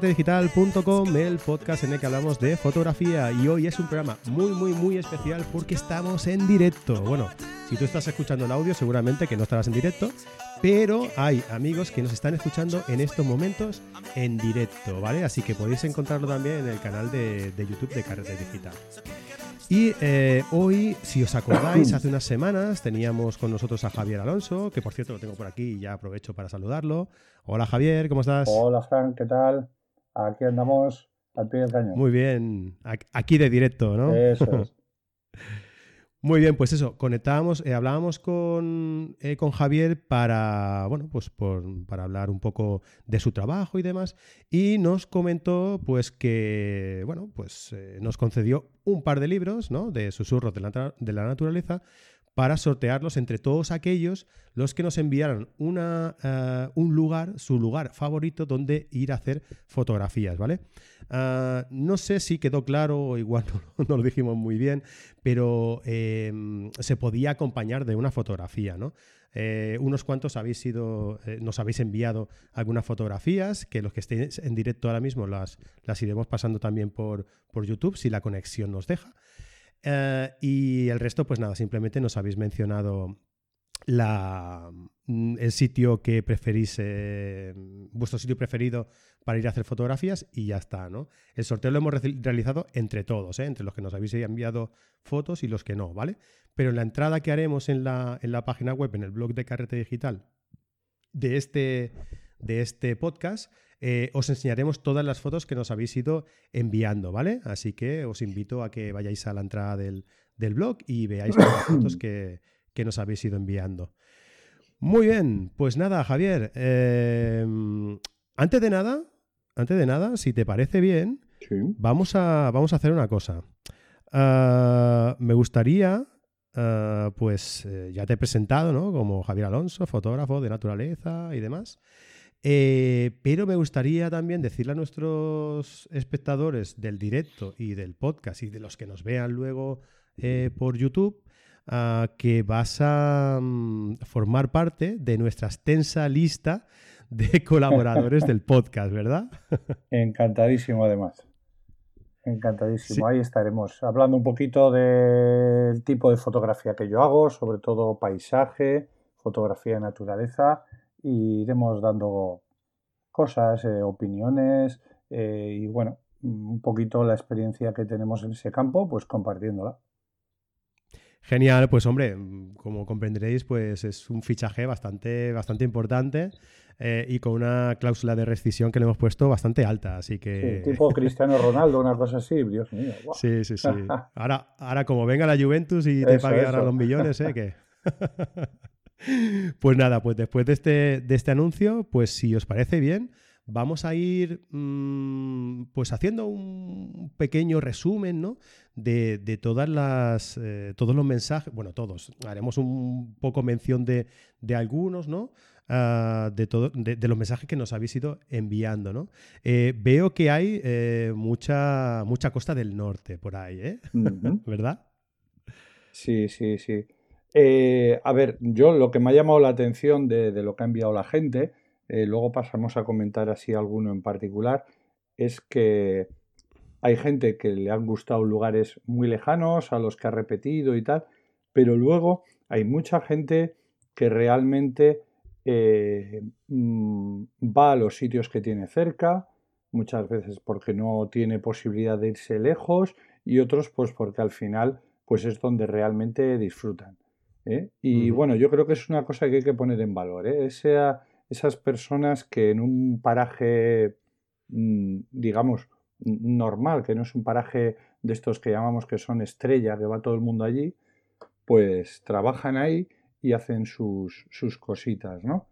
carretedigital.com, el podcast en el que hablamos de fotografía. Y hoy es un programa muy, muy, muy especial porque estamos en directo. Bueno, si tú estás escuchando el audio, seguramente que no estarás en directo, pero hay amigos que nos están escuchando en estos momentos en directo, ¿vale? Así que podéis encontrarlo también en el canal de, de YouTube de Carrete Digital. Y eh, hoy, si os acordáis, hace unas semanas teníamos con nosotros a Javier Alonso, que por cierto lo tengo por aquí y ya aprovecho para saludarlo. Hola Javier, ¿cómo estás? Hola Frank, ¿qué tal? Aquí andamos al pie del cañón. Muy bien, aquí de directo, ¿no? Eso es. Muy bien, pues eso, conectábamos, eh, hablábamos con, eh, con, Javier para, bueno, pues para hablar un poco de su trabajo y demás, y nos comentó pues que, bueno, pues eh, nos concedió un par de libros, ¿no? De susurros de la, de la naturaleza, para sortearlos entre todos aquellos los que nos enviaran una, eh, un lugar, su lugar favorito donde ir a hacer fotografías, ¿vale? Ah, no sé si quedó claro, igual no, lo dijimos muy bien, pero em, se podía acompañar de una fotografía, ¿no? Eh, unos cuantos habéis sido, eh, nos habéis enviado algunas fotografías, que los que estéis en directo ahora mismo las, las iremos pasando también por, por YouTube, si la conexión nos deja. Eh, y el resto, pues nada, simplemente nos habéis mencionado la, mm, el sitio que preferís, eh, vuestro sitio preferido para ir a hacer fotografías y ya está, ¿no? El sorteo lo hemos realizado entre todos, ¿eh? entre los que nos habéis enviado fotos y los que no, ¿vale? Pero en la entrada que haremos en la, en la página web, en el blog de Carrete Digital de este, de este podcast, eh, os enseñaremos todas las fotos que nos habéis ido enviando, ¿vale? Así que os invito a que vayáis a la entrada del, blog y veáis todas las fotos que, nos habéis ido enviando. Muy bien, pues nada, Javier. Em, antes de nada, antes de nada, si te parece bien, vamos, a, vamos a hacer una cosa. Ah, me gustaría, ah, pues eh, ya te he presentado, ¿no? Como Javier Alonso, fotógrafo de naturaleza y demás. Eh, pero me gustaría también decirle a nuestros espectadores del directo y del podcast y de los que nos vean luego eh, por YouTube ah, que vas a mm, formar parte de nuestra extensa lista de colaboradores del podcast, ¿verdad? Encantadísimo además. Encantadísimo. Ahí estaremos hablando un poquito del tipo de fotografía que yo hago, sobre todo paisaje, fotografía de naturaleza y iremos dando cosas, eh, opiniones eh, y bueno, un poquito la experiencia que tenemos en ese campo, pues compartiéndola. Genial, pues hombre, como comprenderéis, pues es un fichaje bastante, bastante importante eh, y con una cláusula de rescisión que le hemos puesto bastante alta, así que... Sí, tipo Cristiano Ronaldo, una cosa así, Dios mío. Sí, sí, sí. Ahora, ahora como venga la Juventus y te pague ahora los millones, ¿eh? Que... Pues nada, pues después de este, de este anuncio, pues si os parece bien, vamos a ir mm, pues haciendo un pequeño resumen ¿no? de, todas las, eh, todos los mensajes, bueno, todos, haremos un poco mención de, algunos, ¿no? Ah, de, todo, de, los mensajes que nos habéis ido enviando, ¿no? Eh, veo que hay eh, mucha, mucha costa del norte por ahí, ¿eh? ¿Verdad? Sí, sí, sí. Eh, a ver, yo lo que me ha llamado la atención de, lo que ha enviado la gente, eh, luego pasamos a comentar así alguno en particular, es que hay gente que le han gustado lugares muy lejanos, a los que ha repetido y tal, pero luego hay mucha gente que realmente eh, mm, va a los sitios que tiene cerca, muchas veces porque no tiene posibilidad de irse lejos y otros pues porque al final pues es donde realmente disfrutan. ¿Eh? Y bueno, yo creo que es una cosa que hay que poner en valor. ¿eh? esas personas que en un paraje, mm, digamos, normal, que no es un paraje de estos que llamamos que son estrellas, que va todo el mundo allí, pues trabajan ahí y hacen sus, sus cositas, ¿no?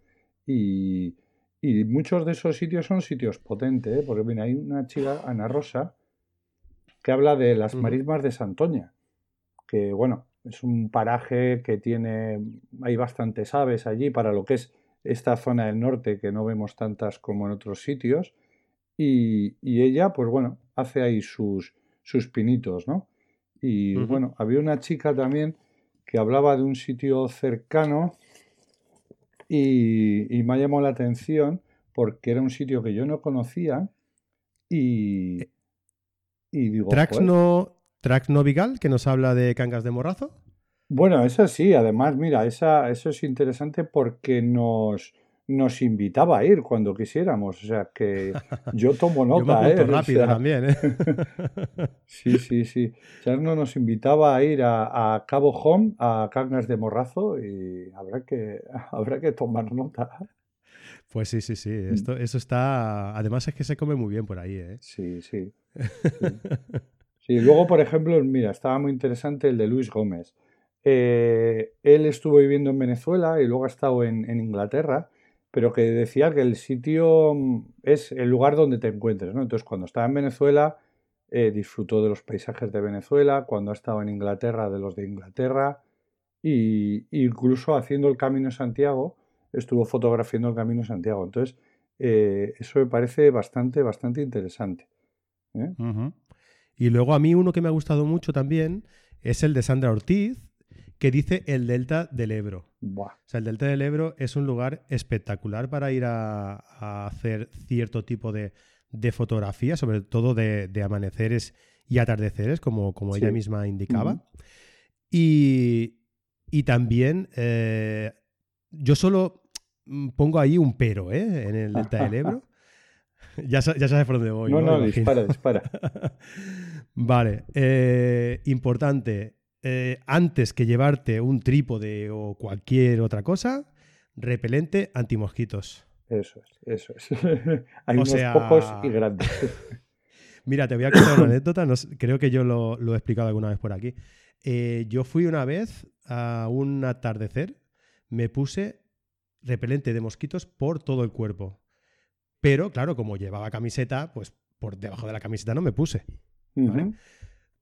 Y, y, muchos de esos sitios son sitios potentes, ¿eh? porque mira, hay una chica, Ana Rosa, que habla de las marismas de Santoña, que bueno, es un paraje que tiene, hay bastantes aves allí para lo que es esta zona del norte que no vemos tantas como en otros sitios. Y, ella, pues bueno, hace ahí sus, sus pinitos, ¿no? Y bueno, había una chica también que hablaba de un sitio cercano y, y me ha llamado la atención porque era un sitio que yo no conocía Y, Eh, y digo, Trax no, Trax no Vigal, que nos habla de cangas de morrazo. Bueno, esa sí, además, mira, esa, eso es interesante porque nos, nos invitaba a ir cuando quisiéramos. O sea que yo tomo Yo me nota, ¿eh? O rápido sea, también, ¿eh? sí, sí, sí. Charno nos invitaba a ir a, a Cabo Home, a Cangas de Morrazo, y habrá que, habrá que tomar nota. Pues sí, sí, sí. Esto, eso está. Además es que se come muy bien por ahí, ¿eh? Sí, sí. Sí. Sí, luego, por ejemplo, mira, estaba muy interesante el de Luis Gómez. Eh, él estuvo viviendo en Venezuela y luego ha estado en, Inglaterra, pero que decía que el sitio mm, es el lugar donde te encuentres, ¿no? Entonces, cuando estaba en Venezuela, eh, disfrutó de los paisajes de Venezuela, cuando ha estado en Inglaterra, de los de Inglaterra, y incluso haciendo el Camino de Santiago, estuvo fotografiando el Camino de Santiago. Entonces, eh, eso me parece bastante, bastante interesante. Y luego a mí uno que me ha gustado mucho también es el de Sandra Ortiz, que dice el Delta del Ebro. Buah. O sea, el Delta del Ebro es un lugar espectacular para ir a, a hacer cierto tipo de, de fotografía, sobre todo de, de amaneceres y atardeceres, como, como Sí. ella misma indicaba. Y, y también eh, yo solo mm, pongo ahí un pero ¿eh? en el Delta del Ebro. ya, ya sabes por dónde voy. No, No, no, dispara, dispara. Vale, eh, importante, eh, antes que llevarte un trípode o cualquier otra cosa, repelente antimosquitos. Eso es, eso es. Hay O unos sea- pocos y grandes. Mira, te voy a contar una anécdota, no sé, creo que yo lo, lo he explicado alguna vez por aquí. Eh, yo fui una vez a un atardecer, me puse repelente de mosquitos por todo el cuerpo. Pero, claro, como llevaba camiseta, pues por debajo de la camiseta no me puse.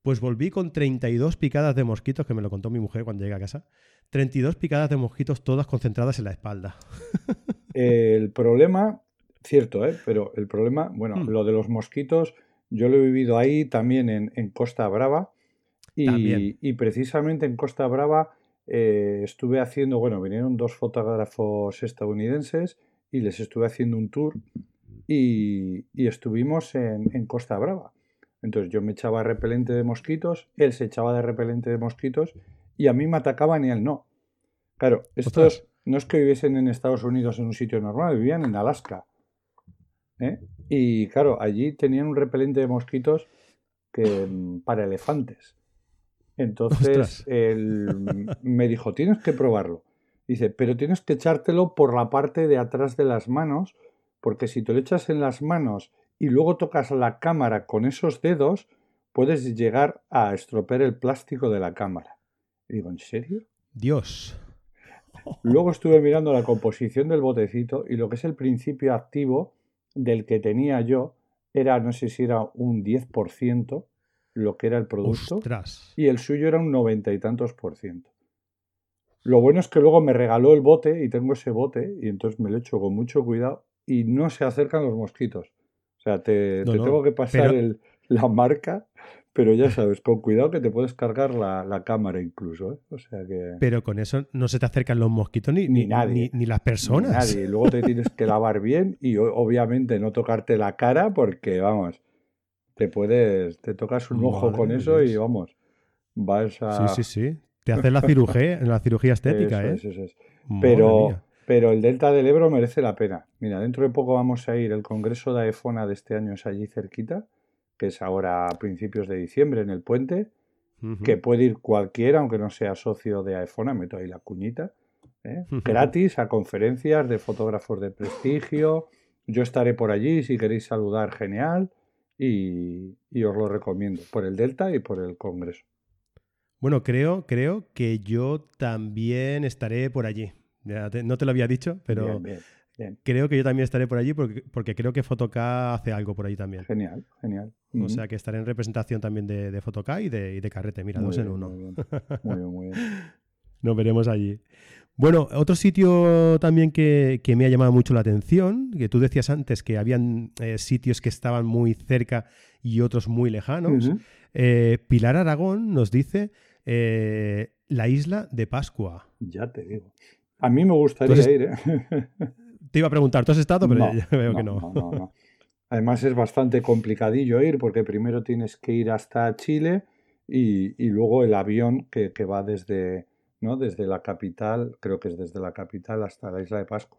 Pues volví con 32 picadas de mosquitos, que me lo contó mi mujer cuando llegué a casa. 32 picadas de mosquitos, todas concentradas en la espalda. El problema, cierto, ¿eh? Pero el problema, bueno, Hmm. lo de los mosquitos, yo lo he vivido ahí también en, en Costa Brava. Y, y precisamente en Costa Brava eh, estuve haciendo, bueno, vinieron dos fotógrafos estadounidenses y les estuve haciendo un tour y, y estuvimos en, en Costa Brava. Entonces yo me echaba repelente de mosquitos, él se echaba de repelente de mosquitos y a mí me atacaban y él no. Claro, estos Ostras. no es que viviesen en Estados Unidos en un sitio normal, vivían en Alaska. ¿eh? Y claro, allí tenían un repelente de mosquitos que, mm, para elefantes. Entonces Ostras. él me dijo, tienes que probarlo. Dice, pero tienes que echártelo por la parte de atrás de las manos, porque si te lo echas en las manos y luego tocas la cámara con esos dedos, puedes llegar a estropear el plástico de la cámara. Y digo, ¿en serio? Dios. Luego estuve mirando la composición del botecito y lo que es el principio activo del que tenía yo era, no sé si era un 10% lo que era el producto Ostras. y el suyo era un noventa y tantos por ciento. Lo bueno es que luego me regaló el bote y tengo ese bote y entonces me lo echo con mucho cuidado y no se acercan los mosquitos. O sea, te, No, te no, tengo que pasar pero- el- la marca, pero ya sabes, con cuidado que te puedes cargar la, la cámara incluso. ¿eh? O sea que... Pero con eso no se te acercan los mosquitos ni, Ni ni, nadie. ni- ni las Ni personas. Nadie. Luego te tienes que lavar bien y obviamente no tocarte la cara porque, vamos, te puedes, te tocas un ojo Madre con eso y vamos, vas a... Sí, sí, sí. Te haces la cirugía, la cirugía estética, Eso ¿eh? es, eso es. Madre Pero. Pero el Delta del Ebro merece la pena. Mira, dentro de poco vamos a ir, el Congreso de AEFONA de este año es allí cerquita, que es ahora a principios de diciembre en el puente, que puede ir cualquiera, aunque no sea socio de AEFONA, meto ahí la cuñita, ¿eh? Gratis a conferencias de fotógrafos de prestigio. Yo estaré por allí, si queréis saludar, genial, y, y os lo recomiendo, por el Delta y por el Congreso. Bueno, creo, creo que yo también estaré por allí. Ya te- no te lo había dicho, pero Bien, bien, bien. creo que yo también estaré por allí porque, porque creo que Fotoca hace algo por allí también. Genial, genial. O sea que estaré en representación también de, de y de, y de Carrete. Mira, Muy dos en uno. Muy bien, muy bien, muy. Nos veremos allí. Bueno, otro sitio también que, que me ha llamado mucho la atención, que tú decías antes que habían eh, sitios que estaban muy cerca y otros muy lejanos. Eh, Pilar Aragón nos dice eh, la isla de Pascua. Ya te digo. A mí me gustaría Entonces- ir, ¿eh? Te iba a preguntar, ¿tú has estado? Pero No, ya veo que no. no, no, no. Además es bastante complicadillo ir porque primero tienes que ir hasta Chile y, y luego el avión que, que, va desde, ¿no? desde la capital, creo que es desde la capital hasta la isla de Pascua.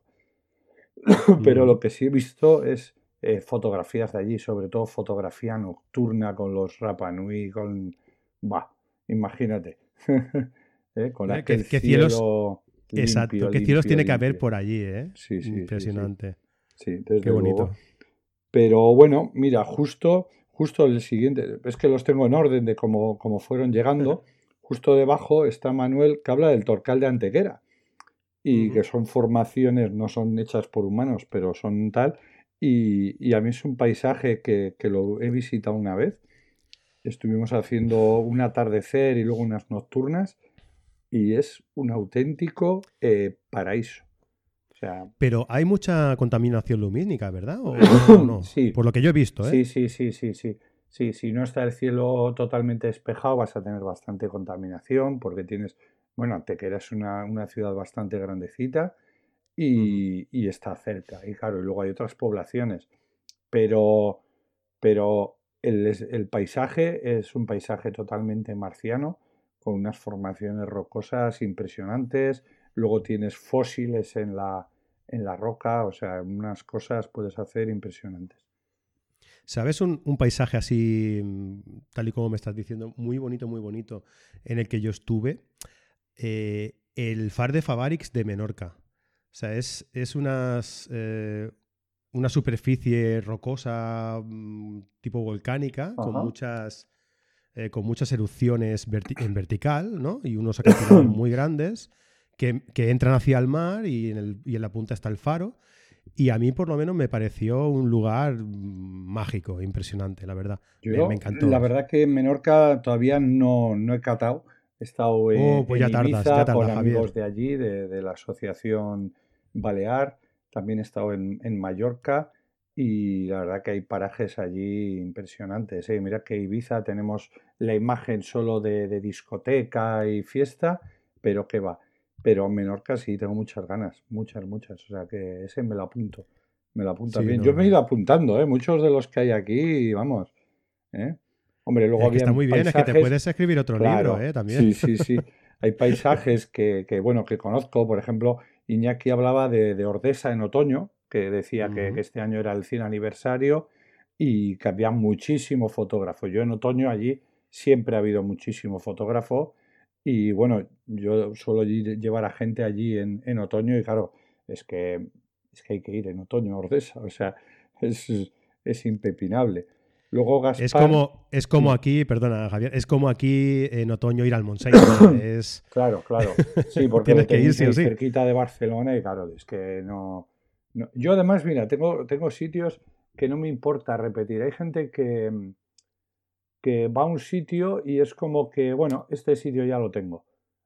Pero lo que sí he visto es eh, fotografías de allí, sobre todo fotografía nocturna con los Rapa Nui, con... Va, imagínate. ¿Eh? Con ¿Qué, cielo cielos... Exacto, qué cielos tiene que haber por allí, ¿eh? Sí, sí. Impresionante. Sí, desde qué bonito. Pero bueno, mira, justo, justo el siguiente, es que los tengo en orden de cómo, cómo fueron llegando. Justo debajo está Manuel que habla del Torcal de Antequera y que son formaciones, no son hechas por humanos, pero son tal. Y, y a mí es un paisaje que, que, lo he visitado una vez. Estuvimos haciendo un atardecer y luego unas nocturnas y es un auténtico eh, paraíso. Pero hay mucha contaminación lumínica, ¿verdad? ¿O, no? Sí. Por lo que yo he visto, ¿eh? Sí, sí, sí, sí, sí. Sí, si no está el cielo totalmente despejado vas a tener bastante contaminación porque tienes, bueno, Antequera es una, una ciudad bastante grandecita y, y, está cerca. Y claro, y luego hay otras poblaciones. Pero, pero el, el paisaje es un paisaje totalmente marciano con unas formaciones rocosas impresionantes. Luego tienes fósiles en la, en la roca, o sea, unas cosas puedes hacer impresionantes. ¿Sabes un, paisaje así, mm, tal y como me estás diciendo, muy bonito, muy bonito, en el que yo estuve? Eh, el Far de Favarix de Menorca. O sea, es, es unas, eh, una superficie rocosa mm, tipo volcánica, con muchas, eh, con muchas erupciones en vertical, ¿no? Y unos acantilados muy grandes que, entran hacia el mar y en, la punta está el faro. Y a mí, por lo menos, me pareció un lugar mágico, impresionante, la verdad. me, encantó. La verdad que en Menorca todavía no, no he catado. He estado en, oh, pues Ibiza con amigos de allí, de, la Asociación Balear. También he estado en, Mallorca y la verdad que hay parajes allí impresionantes. ¿eh? Mira que Ibiza tenemos la imagen solo de, de discoteca y fiesta, pero que va. Pero Menorca sí tengo muchas ganas, muchas, muchas. O sea que ese me lo apunto. Me lo apunta bien. Yo me he ido apuntando, ¿eh? Muchos de los que hay aquí, vamos. ¿eh? Hombre, luego Está muy bien, es que te puedes escribir otro libro, ¿eh? También. Sí, sí, sí. Hay paisajes que, que, bueno, que conozco. Por ejemplo, Iñaki hablaba de, de Ordesa en otoño, que decía que, que, este año era el 100 aniversario y que había muchísimo fotógrafo. Yo en otoño allí siempre ha habido muchísimo fotógrafo y bueno, yo suelo llevar a gente allí en, en otoño y claro, es que, es que hay que ir en otoño a Ordesa, o sea, es, es impepinable. Luego Gaspar, es como, es como aquí, perdona Javier, es como aquí en otoño ir al Montseny. Es... Claro, claro. Sí, porque tienes que ir sí, cerquita de Barcelona y claro, es que no, no, Yo además, mira, tengo, tengo sitios que no me importa repetir. Hay gente que, que va a un sitio y es como que, bueno, este sitio ya lo tengo.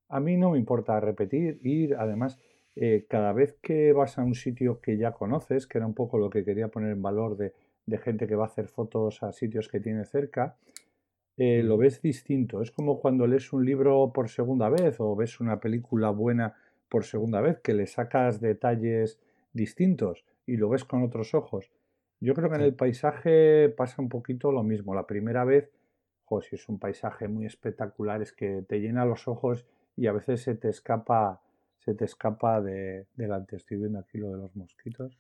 A mí no me importa repetir, ir, además, eh, cada vez que vas a un sitio que ya conoces, que era un poco lo que quería poner en valor de, de gente que va a hacer fotos a sitios que tiene cerca, eh, lo ves distinto. Es como cuando lees un libro por segunda vez o ves una película buena por segunda vez, que le sacas detalles distintos y lo ves con otros ojos. Yo creo que en el paisaje pasa un poquito lo mismo. La primera vez si es un paisaje muy espectacular, es que te llena los ojos y a veces se te escapa, se te escapa de, delante. Estoy viendo aquí lo de los mosquitos.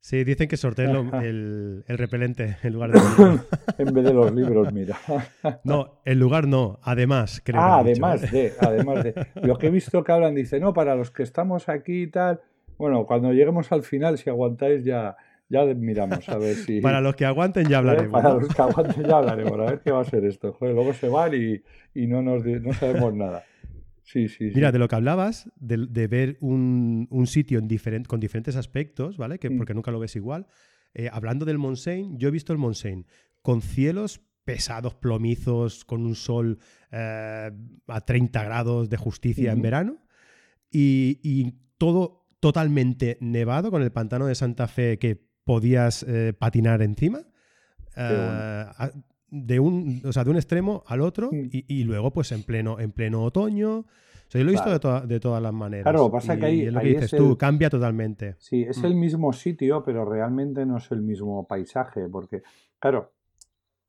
Sí, dicen que sorteen el, el, repelente en lugar de En vez de los libros, mira. no, en lugar no, además, creo. Ah, además de, además de. Lo que he visto que hablan, dice, no, para los que estamos aquí y tal. Bueno, cuando lleguemos al final, si aguantáis, ya, ya miramos a ver si. Para los que aguanten ya hablaremos. Para los que aguanten ya hablaremos, a ver qué va a ser esto. luego se van y, y no, nos, no sabemos nada. Sí, sí, Mira, de lo que hablabas, de, de ver un, un sitio en diferent, con diferentes aspectos, ¿vale? Que, mm. Porque nunca lo ves igual. Eh, hablando del Montseny, yo he visto el Montseny con cielos pesados, plomizos, con un sol eh, a 30 grados de justicia en verano y, y, todo totalmente nevado con el pantano de Santa Fe que podías eh, patinar encima. Eh, de un, o sea, de un extremo al otro y, luego pues en pleno, en pleno otoño. O yo lo he visto de, todas las maneras. Claro, pasa que ahí. es lo que dices tú, cambia totalmente. Sí, es el mm. mismo sitio, pero realmente no es el mismo paisaje, porque, claro,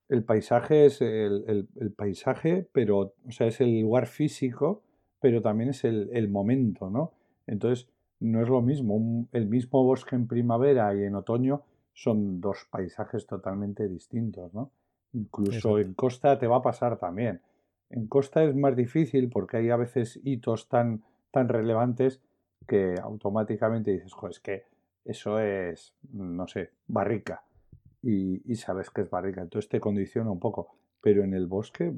el paisaje es el, paisaje, pero, o sea, es el lugar físico, pero también es el, momento, ¿no? Entonces, no es lo mismo. el mismo bosque en primavera y en otoño son dos paisajes totalmente distintos, ¿no? Incluso en costa te va a pasar también. En costa es más difícil porque hay a veces hitos tan, tan relevantes que automáticamente dices, jo, es que eso es, no sé, barrica. Y, y, sabes que es barrica. Entonces te condiciona un poco. Pero en el bosque,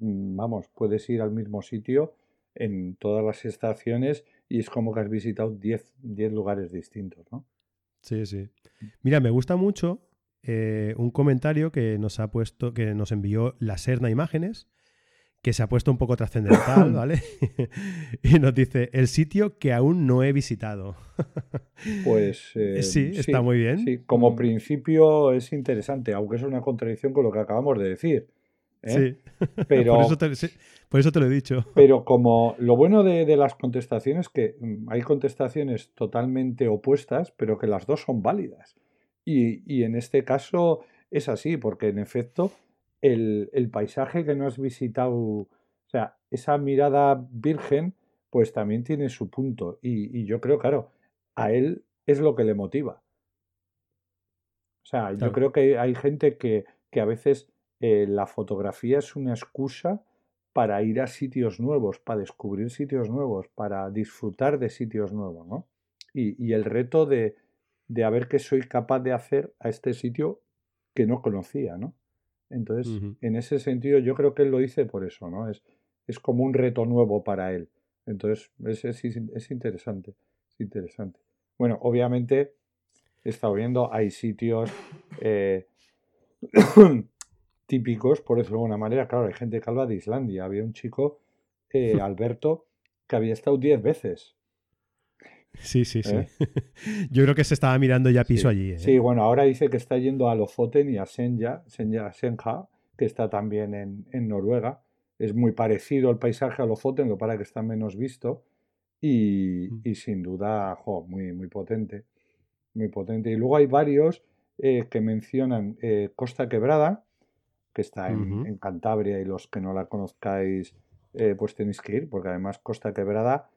mm, vamos, puedes ir al mismo sitio en todas las estaciones y es como que has visitado 10 lugares distintos, ¿no? Sí, sí. Mira, me gusta mucho eh, un comentario que nos ha puesto, que nos envió la Serna Imágenes, que se ha puesto un poco trascendental, ¿vale? y nos dice, el sitio que aún no he visitado. pues eh, sí, está muy bien. Sí, como principio es interesante, aunque es una contradicción con lo que acabamos de decir. ¿Eh? Sí. Pero, por, eso te, lo he dicho. Pero como lo bueno de, de las contestaciones es que mm, hay contestaciones totalmente opuestas, pero que las dos son válidas. Y, y en este caso es así, porque en efecto el, el, paisaje que no has visitado, o sea, esa mirada virgen, pues también tiene su punto. Y, y yo creo, claro, a él es lo que le motiva. O sea, yo creo que hay gente que, que a veces eh, la fotografía es una excusa para ir a sitios nuevos, para descubrir sitios nuevos, para disfrutar de sitios nuevos, ¿no? Y, el reto de, de, a ver qué soy capaz de hacer a este sitio que no conocía, ¿no? Entonces, en ese sentido, yo creo que él lo dice por eso, ¿no? Es, es como un reto nuevo para él. Entonces, es, es, es interesante, es interesante. Bueno, obviamente, he estado viendo, hay sitios eh, típicos, por decirlo de alguna manera. Claro, hay gente calva de Islandia. Había un chico, eh, Alberto, que había estado 10 veces. Sí, sí, sí. ¿Eh? Yo creo que se estaba mirando ya piso allí. ¿eh? Sí, bueno, ahora dice que está yendo a Lofoten y a Senja, Senja, Senja que está también en, en, Noruega. Es muy parecido el paisaje a Lofoten, lo para que está menos visto. Y, mm. y sin duda, jo, muy, muy potente. Muy potente. Y luego hay varios que mencionan Costa Quebrada, que está en, Cantabria y los que no la conozcáis, eh, pues tenéis que ir, porque además Costa Quebrada,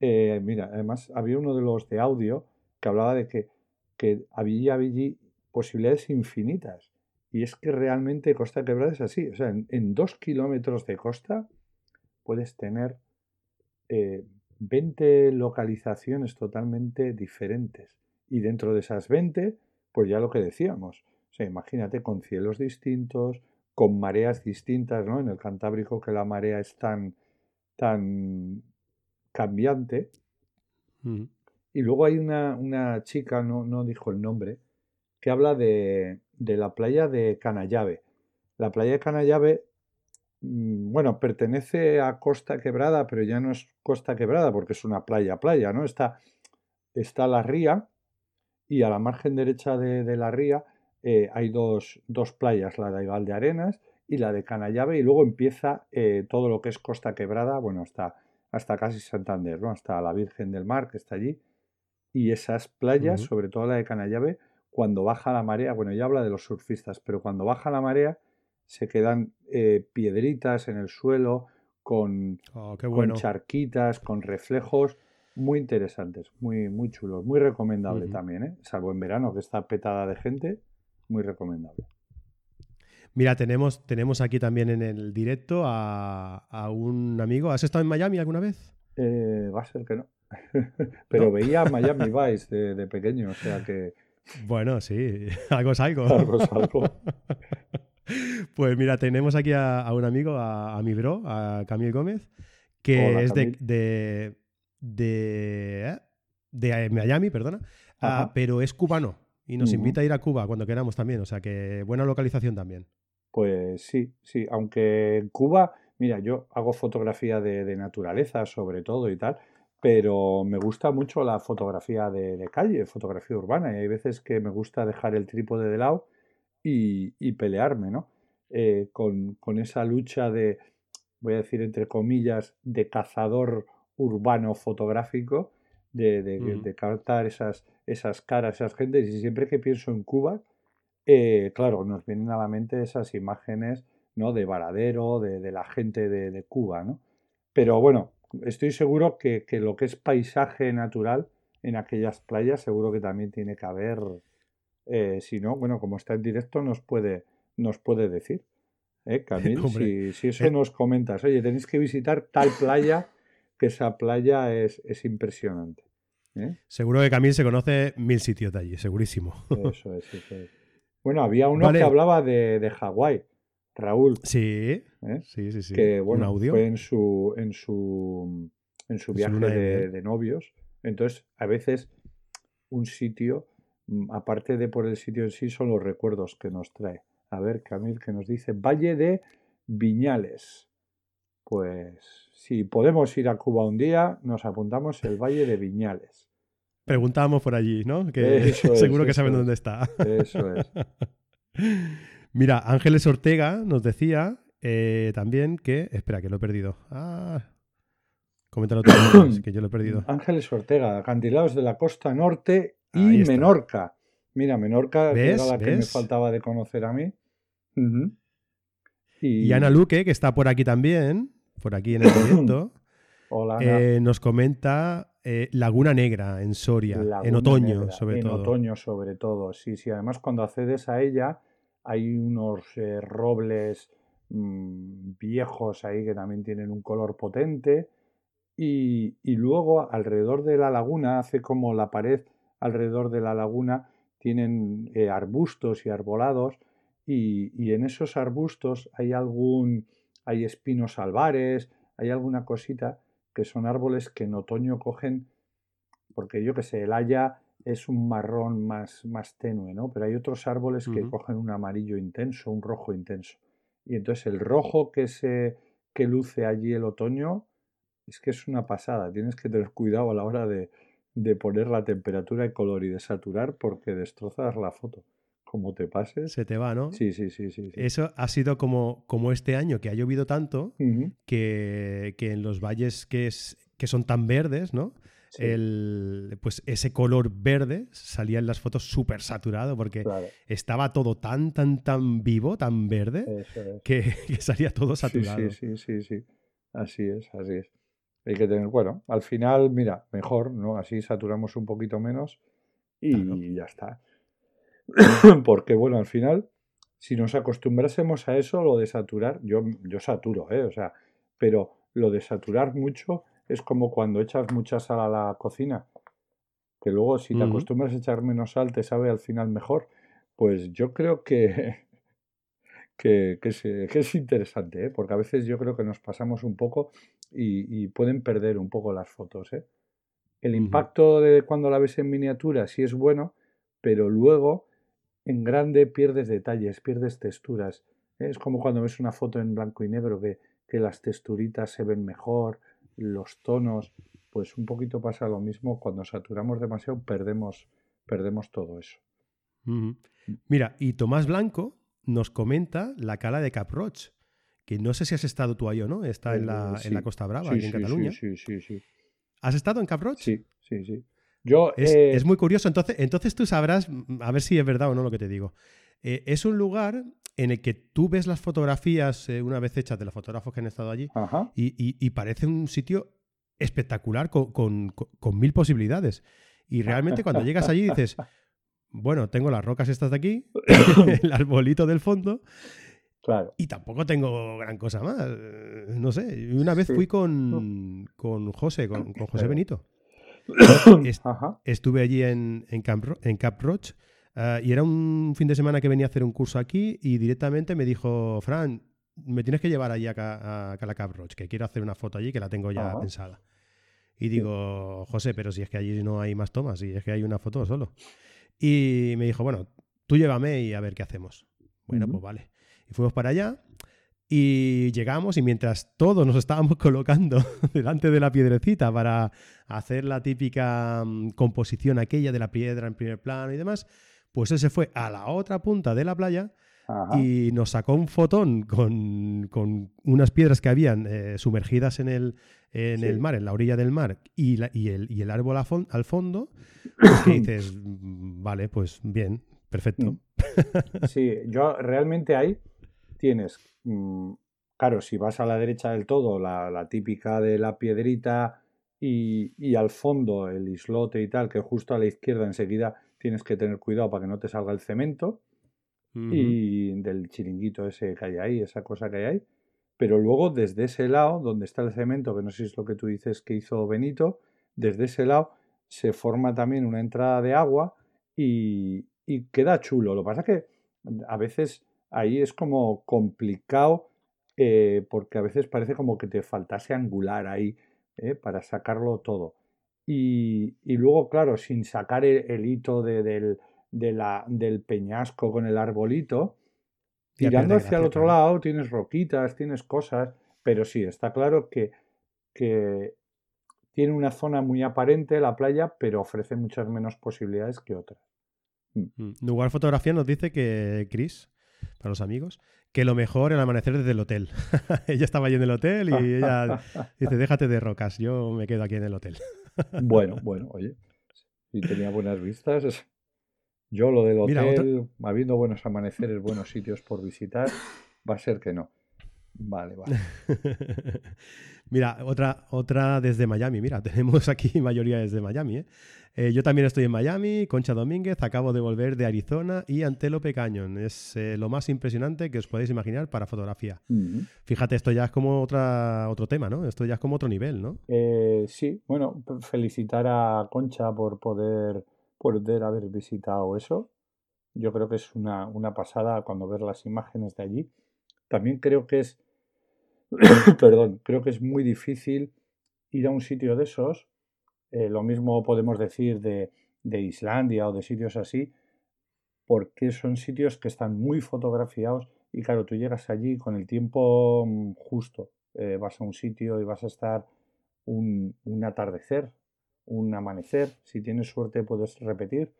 eh, mira, además había uno de los de audio que hablaba de que, que había allí posibilidades infinitas. Y es que realmente Costa Quebrada es así. O sea, en, dos kilómetros de costa puedes tener 20 eh, localizaciones totalmente diferentes. Y dentro de esas 20, pues ya lo que decíamos, sea, imagínate con cielos distintos, con mareas distintas, ¿no? En el Cantábrico que la marea es tan, tan cambiante. Mm. Y luego hay una, una chica, no, no, dijo el nombre, que habla de, de la playa de Canallave. La playa de Canallave, mm, bueno, pertenece a Costa Quebrada, pero ya no es Costa Quebrada porque es una playa, playa, ¿no? Está, está la ría y a la margen derecha de, de la ría eh, hay dos, dos, playas, la de Valdearenas y la de Canallave, y luego empieza eh, todo lo que es Costa Quebrada, bueno, hasta, hasta casi Santander, ¿no? hasta la Virgen del Mar que está allí. Y esas playas, sobre todo la de Canallave, cuando baja la marea, bueno, ya habla de los surfistas, pero cuando baja la marea se quedan eh, piedritas en el suelo, con, oh, con, charquitas, con reflejos muy interesantes, muy, muy chulos, muy recomendable también, ¿eh? salvo en verano que está petada de gente muy recomendable. Mira, tenemos, tenemos aquí también en el directo a, un amigo. ¿Has estado en Miami alguna vez? Eh, va a ser que no. Pero veía Miami Vice de, pequeño, o sea que. Bueno, sí, algo es algo. Algo es algo. Pues mira, tenemos aquí a, un amigo, a, mi bro, a Camil Gómez, que es de, de, de, de, Miami, perdona, ah, pero es cubano. Y nos invita a ir a Cuba cuando queramos también, o sea que buena localización también. Pues sí, sí, aunque en Cuba, mira, yo hago fotografía de, naturaleza sobre todo y tal, pero me gusta mucho la fotografía de, calle, fotografía urbana, y hay veces que me gusta dejar el trípode de lado y, pelearme, ¿no? Eh, con, esa lucha de, voy a decir entre comillas, de cazador urbano fotográfico, de, de, captar esas, esas caras, esas gentes. Y siempre que pienso en Cuba, eh, claro, nos vienen a la mente esas imágenes ¿no? de Varadero, de, la gente de, Cuba. ¿no? Pero bueno, estoy seguro que, que, lo que es paisaje natural en aquellas playas, seguro que también tiene que haber. Eh, si no, bueno, como está en directo, nos puede, nos puede decir. ¿Eh, Camil? si, eso nos comentas, oye, tenéis que visitar tal playa, que esa playa es, es impresionante. ¿Eh? Seguro que Camil se conoce mil sitios de allí, segurísimo. Eso es, eso es. Bueno, había uno que hablaba de, de Hawái, Raúl. Sí, ¿eh? sí, sí, sí. Que bueno, fue en su, en su, en su viaje de, de novios. Entonces, a veces un sitio, mm, aparte de por el sitio en sí, son los recuerdos que nos trae. A ver, Camil, que nos dice Valle de Viñales. Pues si podemos ir a Cuba un día, nos apuntamos el Valle de Viñales. Preguntábamos por allí, ¿no? Que seguro que saben dónde está. Eso es. Mira, Ángeles Ortega nos decía eh, también que. Espera, que lo he perdido. Ah. Coméntalo tú, que yo lo he perdido. Ángeles Ortega, acantilados de la costa norte y Menorca. Mira, Menorca, que era la que me faltaba de conocer a mí. y... Ana Luque, que está por aquí también, por aquí en el proyecto, eh, nos comenta eh, Laguna Negra en Soria, en otoño sobre todo. En otoño sobre todo, sí, sí. Además, cuando accedes a ella, hay unos eh, robles mm, viejos ahí que también tienen un color potente. Y, y, luego alrededor de la laguna, hace como la pared alrededor de la laguna, tienen eh, arbustos y arbolados y, en esos arbustos hay algún, hay espinos albares, hay alguna cosita que son árboles que en otoño cogen, porque yo que sé, el haya es un marrón más, más tenue, ¿no? Pero hay otros árboles que cogen un amarillo intenso, un rojo intenso. Y entonces el rojo que se que luce allí el otoño es que es una pasada. Tienes que tener cuidado a la hora de, de poner la temperatura de color y de saturar porque destrozas la foto. Como te pases. Se te va, ¿no? Sí, sí, sí. sí, Eso ha sido como, como este año que ha llovido tanto que, que, en los valles que, es, que son tan verdes, ¿no? El, pues ese color verde salía en las fotos súper saturado porque estaba todo tan, tan, tan vivo, tan verde, que, que, salía todo saturado. Sí, sí, sí, sí, Así es, así es. Hay que tener, bueno, al final, mira, mejor, ¿no? Así saturamos un poquito menos y ya está. Porque, bueno, al final, si nos acostumbrásemos a eso, lo de saturar, yo, yo saturo, ¿eh? O sea, pero lo de saturar mucho es como cuando echas mucha sal a la cocina, que luego si te acostumbras a echar menos sal te sabe al final mejor. Pues yo creo que, que, que, es, que es, interesante, ¿eh? porque a veces yo creo que nos pasamos un poco y, pueden perder un poco las fotos. ¿eh? El impacto de cuando la ves en miniatura sí es bueno, pero luego en grande pierdes detalles, pierdes texturas. ¿eh? Es como cuando ves una foto en blanco y negro que, que las texturitas se ven mejor, los tonos, pues un poquito pasa lo mismo, cuando saturamos demasiado perdemos, perdemos todo eso. Mira, y Tomás Blanco nos comenta la cala de Caproch que no sé si has estado tú ahí o no, está en, la, en la Costa Brava, en Cataluña. Sí, sí, sí, ¿Has estado en Cap Sí, sí, sí. Yo, es, eh, es, muy curioso, entonces, entonces tú sabrás, mm, a ver si es verdad o no lo que te digo. Eh, es un lugar en el que tú ves las fotografías eh, una vez hechas de los fotógrafos que han estado allí y, y, parece un sitio espectacular con, con, con, mil posibilidades. Y realmente cuando llegas allí dices, bueno, tengo las rocas estas de aquí, el arbolito del fondo y tampoco tengo gran cosa más. No sé. Una vez fui con, con José, con, José Benito. estuve allí en, en, Camp, en Cap Roche ah, y era un fin de semana que venía a hacer un curso aquí y directamente me dijo, Fran, me tienes que llevar allí a, a, la Cap Roche, que quiero hacer una foto allí que la tengo ya pensada. Y digo, José, pero si es que allí no hay más tomas, si es que hay una foto solo. Y me dijo, bueno, tú llévame y a ver qué hacemos. Bueno, pues vale. Y fuimos para allá y llegamos y mientras todos nos estábamos colocando delante de la piedrecita para hacer la típica mm, composición aquella de la piedra en primer plano y demás, pues él se fue a la otra punta de la playa y nos sacó un fotón con, unas piedras que habían eh, sumergidas en, el, en el mar, en la orilla del mar, y, y, el, y el, árbol al fondo, pues que dices, mm, vale, pues bien, perfecto. Mm. Sí, yo realmente ahí tienes, claro, si vas a la derecha del todo, la, la típica de la piedrita y, y, al fondo el islote y tal, que justo a la izquierda enseguida tienes que tener cuidado para que no te salga el cemento y del chiringuito ese que hay ahí, esa cosa que hay ahí. Pero luego desde ese lado, donde está el cemento, que no sé si es lo que tú dices que hizo Benito, desde ese lado se forma también una entrada de agua y, y queda chulo. Lo que pasa es que a veces ahí es como complicado eh, porque a veces parece como que te faltase angular ahí eh, para sacarlo todo. Y, y, luego, claro, sin sacar el, hito de, del, de la, del peñasco con el arbolito, tirando hacia el otro lado tienes roquitas, tienes cosas, pero sí, está claro que, que tiene una zona muy aparente la playa, pero ofrece muchas menos posibilidades que otras. Mm. Lugar Fotografía nos dice que, Chris, para los amigos, que lo mejor el amanecer desde el hotel. ella estaba allí en el hotel y ella dice, déjate de rocas, yo me quedo aquí en el hotel. bueno, bueno, oye, si tenía buenas vistas. Yo lo del hotel, habiendo buenos amaneceres, buenos sitios por visitar, va a ser que no. Vale, vale. Mira, otra, otra desde Miami. Mira, tenemos aquí mayoría desde Miami. ¿eh? Eh, yo también estoy en Miami, Concha Domínguez, acabo de volver de Arizona y Antelope Canyon. Es eh, lo más impresionante que os podéis imaginar para fotografía. Fíjate, esto ya es como otra, otro tema, ¿no? Esto ya es como otro nivel, ¿no? Eh, sí, bueno, felicitar a Concha por poder, poder haber visitado eso. Yo creo que es una, una pasada cuando ver las imágenes de allí. También creo que es, perdón, creo que es muy difícil ir a un sitio de esos. Eh, lo mismo podemos decir de, Islandia o de sitios así, porque son sitios que están muy fotografiados y claro, tú llegas allí con el tiempo mm, justo, eh, vas a un sitio y vas a estar un, atardecer, un amanecer, si tienes suerte puedes repetir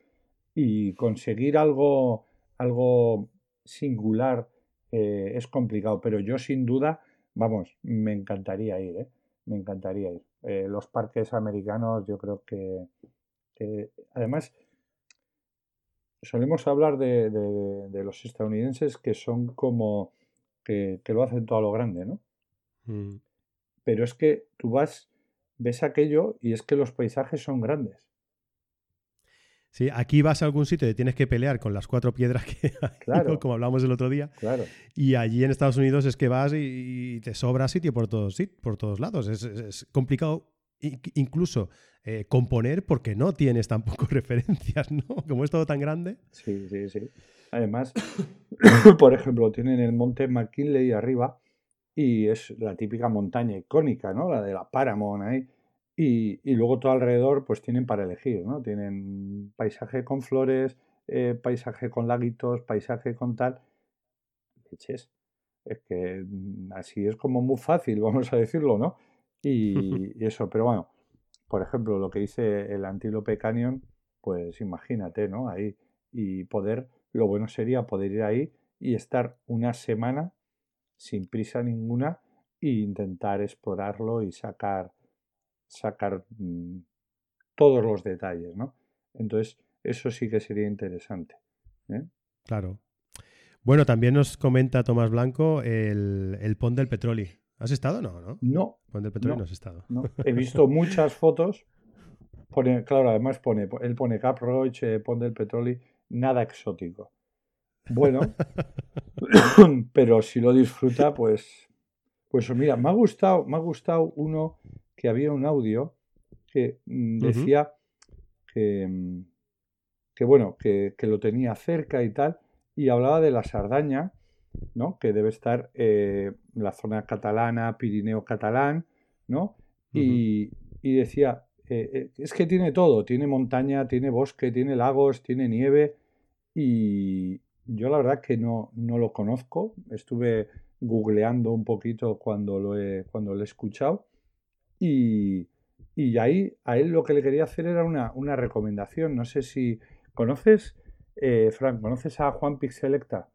y conseguir algo, algo singular eh, es complicado, pero yo sin duda, vamos, me encantaría ir, me encantaría ir. Eh, los parques americanos yo creo que, además solemos hablar de, los estadounidenses que son como que, lo hacen todo a lo grande, ¿no? Mm. Pero es que tú vas, ves aquello y es que los paisajes son grandes. Sí, aquí vas a algún sitio y tienes que pelear con las cuatro piedras que hay, como hablamos el otro día. Claro. Y allí en Estados Unidos es que vas y, te sobra sitio por todos, por todos lados. Es, complicado incluso eh, componer porque no tienes tampoco referencias, ¿no? Como es todo tan grande. Sí, sí, sí. Además, por ejemplo, tienen el monte McKinley arriba y es la típica montaña icónica, ¿no? La de la Paramount ahí y, luego todo alrededor, pues tienen para elegir, ¿no? Tienen paisaje con flores, eh, paisaje con laguitos, paisaje con tal. Leches. Es que mm, así es como muy fácil, vamos a decirlo, ¿no? Y, eso, pero bueno, por ejemplo, lo que dice el Antílope Canyon, pues imagínate, ¿no? Ahí. Y poder, lo bueno sería poder ir ahí y estar una semana sin prisa ninguna e intentar explorarlo y sacar sacar mm, todos los detalles, ¿no? Entonces, eso sí que sería interesante. ¿eh? Claro. Bueno, también nos comenta Tomás Blanco el, el pont del petróleo. ¿Has estado? No, ¿no? No. Pont del petróleo no, has estado. No. He visto muchas fotos. Pone, claro, además pone, él pone Cap Roche, Pont del petróleo, nada exótico. Bueno, pero si lo disfruta, pues, pues mira, me ha gustado, me ha gustado uno que había un audio que mm, decía que, mm, que, bueno, que, lo tenía cerca y tal, y hablaba de la Sardaña, ¿no? Que debe estar en eh, la zona catalana, Pirineo catalán, ¿no? y, decía, eh, eh, es que tiene todo, tiene montaña, tiene bosque, tiene lagos, tiene nieve, y yo la verdad que no, no lo conozco, estuve googleando un poquito cuando lo he, cuando lo he escuchado, y, ahí a él lo que le quería hacer era una, una recomendación. No sé si conoces, eh, Frank, ¿conoces a Juan Pixelecta?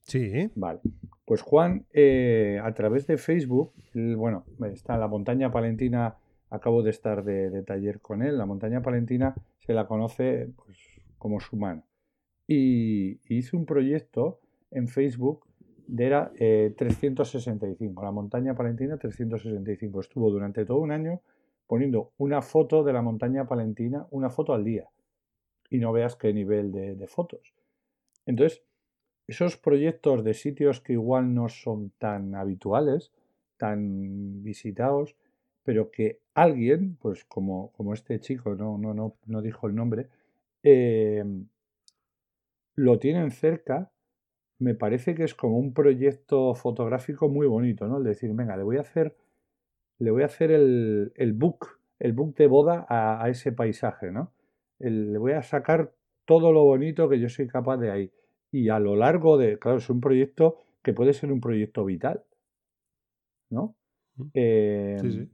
Sí. Vale. Pues Juan, eh, a través de Facebook, bueno, está la montaña palentina, acabo de estar de, taller con él, la montaña palentina se la conoce pues, como Sumán. Y hizo un proyecto en Facebook era 365, eh, la montaña palentina 365. Estuvo durante todo un año poniendo una foto de la montaña palentina, una foto al día. Y no veas qué nivel de fotos. Entonces, esos proyectos de sitios que igual no son tan habituales, tan visitados, pero que alguien, pues como, como este chico, no, no, no, no dijo el nombre, em, lo tienen cerca, me parece que es como un proyecto fotográfico muy bonito, ¿no? El decir, venga, le voy a hacer, le voy a hacer el, el book, el book de boda a, ese paisaje, ¿no? le voy a sacar todo lo bonito que yo soy capaz de ahí y a lo largo de, claro, es un proyecto que puede ser un proyecto vital, ¿no? sí, sí. Em,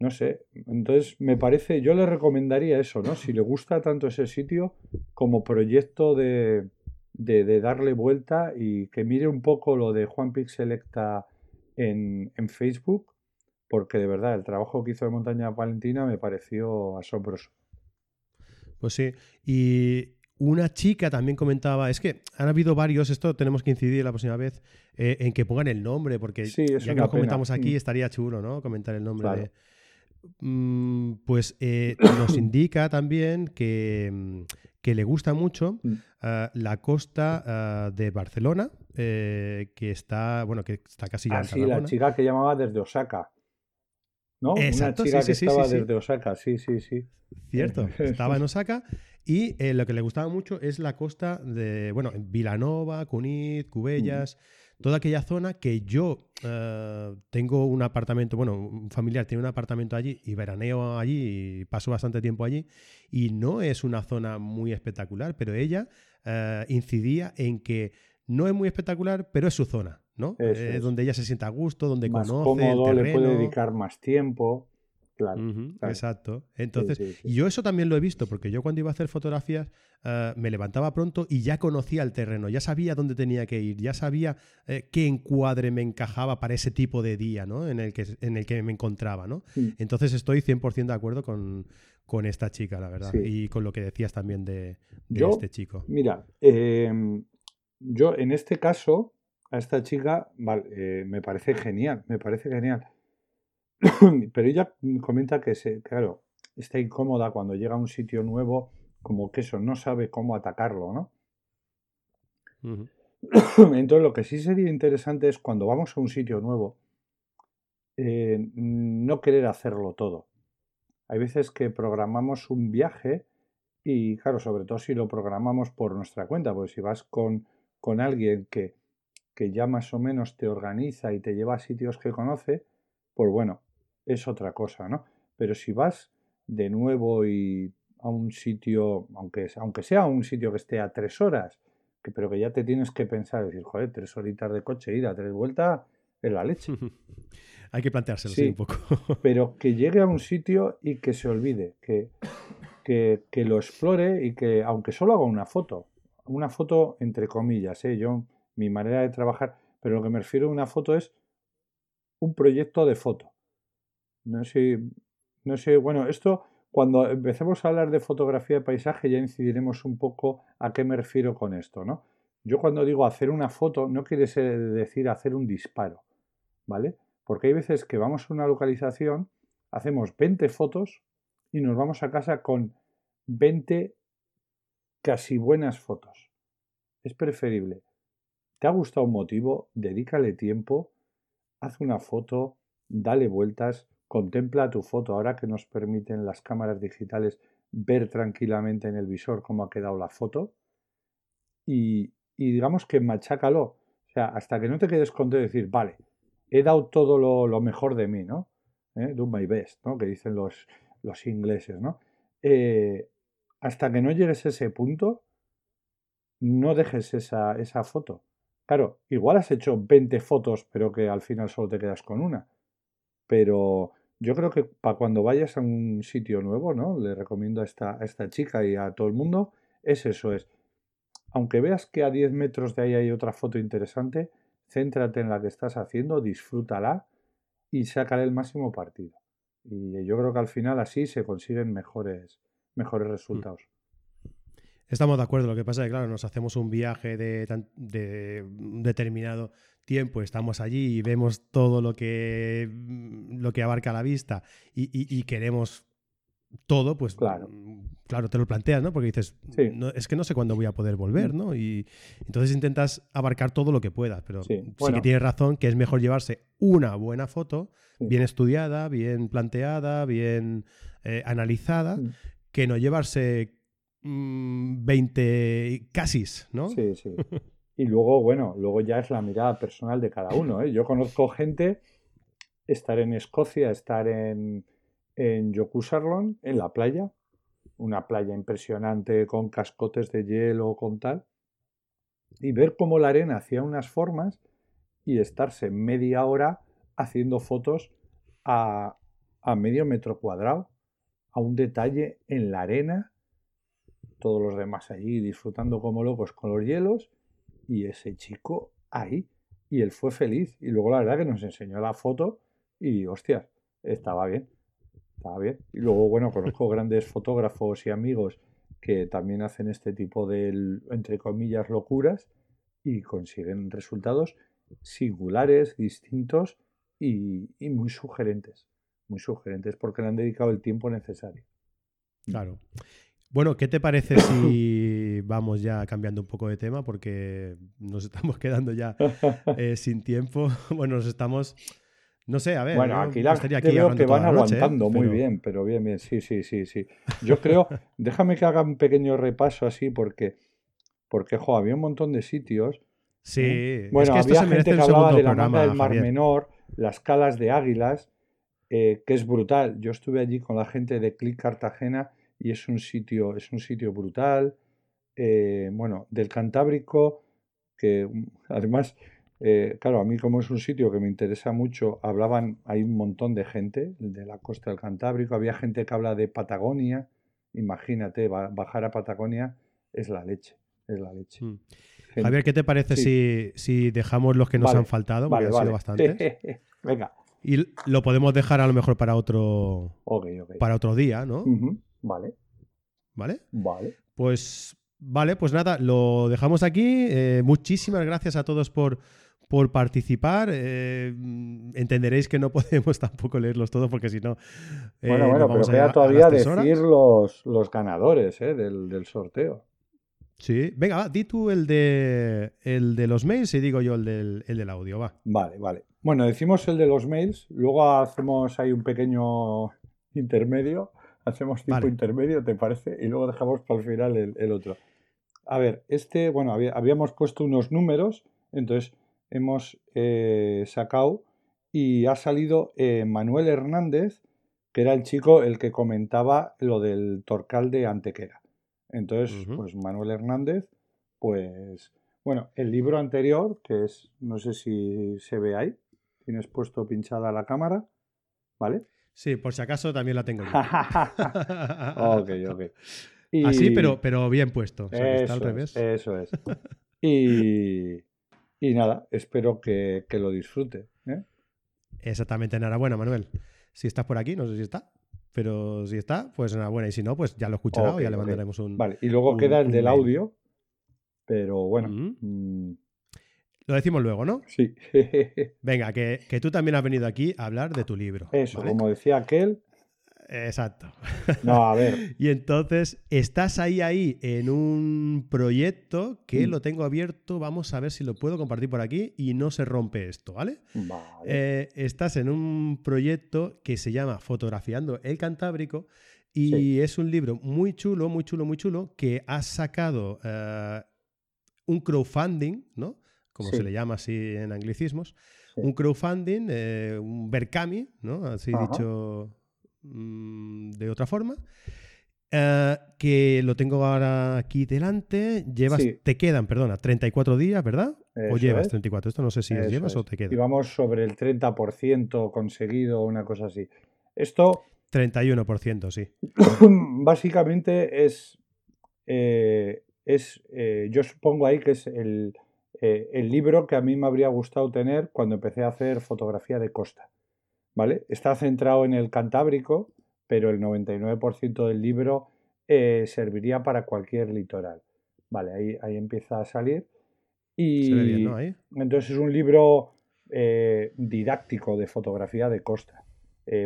no sé, entonces me parece, yo le recomendaría eso, ¿no? Si le gusta tanto ese sitio como proyecto de, de, darle vuelta y que mire un poco lo de Juan Pixelecta en, en Facebook, porque de verdad el trabajo que hizo de Montaña Valentina me pareció asombroso. Pues sí, y una chica también comentaba, es que han habido varios, esto tenemos que incidir la próxima vez, eh, en que pongan el nombre, porque ya que lo comentamos aquí, mm. estaría chulo, ¿no? Comentar el nombre de... Mm, pues eh, nos indica también que, mm, que le gusta mucho ah, la costa ah, de Barcelona, eh, que está, bueno, que está casi ya ah, sí, la chica que llamaba desde Osaka. ¿No? Exacto, Una chica sí, que estaba desde Osaka, sí, sí, sí. Cierto, estaba en Osaka y eh, lo que le gustaba mucho es la costa de, bueno, Vilanova, Cunit, Cubellas, toda aquella zona que yo eh, tengo un apartamento, bueno, un familiar tiene un apartamento allí y veraneo allí y paso bastante tiempo allí y no es una zona muy espectacular, pero ella eh, incidía en que no es muy espectacular, pero es su zona, ¿no? es donde ella se sienta a gusto, donde más conoce cómodo, el terreno. le puede dedicar más tiempo. Exacto. Entonces, y yo eso también lo he visto, porque yo cuando iba a hacer fotografías eh, me levantaba pronto y ya conocía el terreno, ya sabía dónde tenía que ir, ya sabía eh, qué encuadre me encajaba para ese tipo de día ¿no? en, el que, en el que me encontraba. ¿no? Entonces estoy 100% de acuerdo con, con, esta chica, la verdad, y con lo que decías también de, este chico. Mira, em, yo en este caso, a esta chica eh, me parece genial, me parece genial Pero ella comenta que, se, claro, está incómoda cuando llega a un sitio nuevo, como que eso, no sabe cómo atacarlo, ¿no? Entonces, lo que sí sería interesante es cuando vamos a un sitio nuevo, eh, no querer hacerlo todo. Hay veces que programamos un viaje y, claro, sobre todo si lo programamos por nuestra cuenta, pues si vas con, con alguien que, que ya más o menos te organiza y te lleva a sitios que conoce, pues bueno, es otra cosa, ¿no? Pero si vas de nuevo y a un sitio, aunque, aunque sea un sitio que esté a tres horas, que, pero que ya te tienes que pensar, decir, joder, tres horitas de coche, ir a tres vueltas, es la leche. Hay que planteárselo sí, un poco. pero que llegue a un sitio y que se olvide, que, que, que, lo explore y que, aunque solo haga una foto, una foto entre comillas, ¿eh? yo, mi manera de trabajar, pero lo que me refiero a una foto es un proyecto de foto. No sé, no sé, bueno, esto cuando empecemos a hablar de fotografía de paisaje ya incidiremos un poco a qué me refiero con esto, ¿no? Yo cuando digo hacer una foto no quiere decir hacer un disparo, ¿vale? Porque hay veces que vamos a una localización, hacemos 20 fotos y nos vamos a casa con 20 casi buenas fotos. Es preferible. ¿Te ha gustado un motivo? Dedícale tiempo, haz una foto, dale vueltas, Contempla tu foto ahora que nos permiten las cámaras digitales ver tranquilamente en el visor cómo ha quedado la foto y, digamos que machácalo. O sea, hasta que no te quedes contento de decir, vale, he dado todo lo, mejor de mí, ¿no? ¿Eh? Do my best, ¿no? Que dicen los, los ingleses, ¿no? Eh, hasta que no llegues a ese punto, no dejes esa, esa foto. Claro, igual has hecho 20 fotos, pero que al final solo te quedas con una. Pero yo creo que para cuando vayas a un sitio nuevo, ¿no? Le recomiendo a esta, esta chica y a todo el mundo, es eso, es aunque veas que a 10 metros de ahí hay otra foto interesante, céntrate en la que estás haciendo, disfrútala y sácale el máximo partido. Y yo creo que al final así se consiguen mejores, mejores mm. Estamos de acuerdo. Lo que pasa es que, claro, nos hacemos un viaje de, de un determinado tiempo, estamos allí y vemos todo lo que, lo que abarca la vista y, queremos todo, pues claro. claro, te lo planteas, ¿no? Porque dices, es que no sé cuándo voy a poder volver. ¿no? Y entonces intentas abarcar todo lo que puedas, pero sí, que tienes razón que es mejor llevarse una buena foto, bien estudiada, bien planteada, bien eh, analizada, mm. que no llevarse 20 mm, casis, ¿no? Sí, sí. Y luego, bueno, luego ya es la mirada personal de cada uno. ¿eh? Yo conozco gente, estar en Escocia, estar en, en Yokusarlon, en la playa, una playa impresionante con cascotes de hielo, con tal, y ver cómo la arena hacía unas formas y estarse media hora haciendo fotos a, a medio metro cuadrado, a un detalle en la arena todos los demás allí disfrutando como locos con los hielos y ese chico ahí. Y él fue feliz. Y luego la verdad que nos enseñó la foto y hostias, estaba bien. Estaba bien. Y luego, bueno, conozco grandes fotógrafos y amigos que también hacen este tipo de, entre comillas, locuras y consiguen resultados singulares, distintos y, y muy sugerentes. Muy sugerentes porque le han dedicado el tiempo necesario. Claro. Bueno, ¿qué te parece si vamos ya cambiando un poco de tema? Porque nos estamos quedando ya eh, sin tiempo. Bueno, nos estamos. No sé, a ver. Bueno, aquí la creo que van ¿eh? aguantando muy bien, pero bien, bien. Sí, sí, sí, sí. Yo creo. déjame que haga un pequeño repaso así, porque. Porque, jo, había un montón de sitios. Sí, ¿eh? bueno, había gente que hablaba de la mata del Mar Menor, las calas de águilas, que es brutal. Yo estuve allí con la gente de Click Cartagena y es un sitio, es un sitio brutal. Eh, bueno, del Cantábrico, que mm, además, eh, claro, a mí como es un sitio que me interesa mucho, hablaban, hay un montón de gente de la costa del Cantábrico, había gente que habla de Patagonia, imagínate, bajar a Patagonia es la leche, es la leche. Mm. Javier, ¿qué te parece si, si, dejamos los que nos han faltado? Porque han sido bastantes. Venga. Y lo podemos dejar a lo mejor para otro, Para otro día, ¿no? Vale. ¿Vale? Vale. Pues vale, pues nada, lo dejamos aquí. Eh, muchísimas gracias a todos por, por participar. Eh, entenderéis que no podemos tampoco leerlos todos porque si no. Eh, bueno, bueno, pero queda todavía decir los, los ganadores del, del, sorteo. Sí, venga, va, di tú el de, el de los mails y digo yo el del, el del audio, va. Vale, vale. Bueno, decimos el de los mails, luego hacemos ahí un pequeño intermedio Hacemos tiempo intermedio, ¿te parece? Y luego dejamos para el final el, otro. A ver, este, bueno, habíamos puesto unos números, entonces hemos eh, sacado y ha salido eh, Manuel Hernández, que era el chico el que comentaba lo del Torcal de Antequera. Entonces, pues Manuel Hernández, pues, bueno, el libro anterior, que es, no sé si se ve ahí, tienes puesto pinchada la cámara, ¿vale? Sí, por si acaso también la tengo yo. ok, ok. Así, pero, pero bien puesto. está al revés. eso es. Y, y nada, espero que, lo disfrute. ¿eh? Exactamente, enhorabuena, Manuel. Si estás por aquí, no sé si está. Pero si está, pues enhorabuena. Y si no, pues ya lo escuchará o ya le mandaremos un. Vale, y luego queda el del audio. Pero bueno. Lo decimos luego, ¿no? Sí. Venga, que, tú también has venido aquí a hablar de tu libro. Eso, como decía aquel. Exacto. No, a ver. y entonces, estás ahí, ahí, en un proyecto que mm. lo tengo abierto. Vamos a ver si lo puedo compartir por aquí y no se rompe esto, ¿vale? Vale. Eh, estás en un proyecto que se llama Fotografiando el Cantábrico y es un libro muy chulo, muy chulo, muy chulo que has sacado eh, un crowdfunding, ¿no? Como se le llama así en anglicismos, un crowdfunding, eh, un Berkami, ¿no? Así dicho mm, de otra forma. Eh, que lo tengo ahora aquí delante. Llevas, te quedan, perdona, 34 días, ¿verdad? o llevas 34. Esto no sé si llevas o te queda. Y vamos sobre el 30% conseguido, una cosa así. Esto. 31%, sí. Básicamente es. Eh, es, yo supongo ahí que es el, eh, el libro que a mí me habría gustado tener cuando empecé a hacer fotografía de costa. ¿Vale? Está centrado en el Cantábrico, pero el 99% del libro eh, serviría para cualquier litoral. Vale, ahí, ahí empieza a salir. Y entonces es un libro didáctico de fotografía de costa,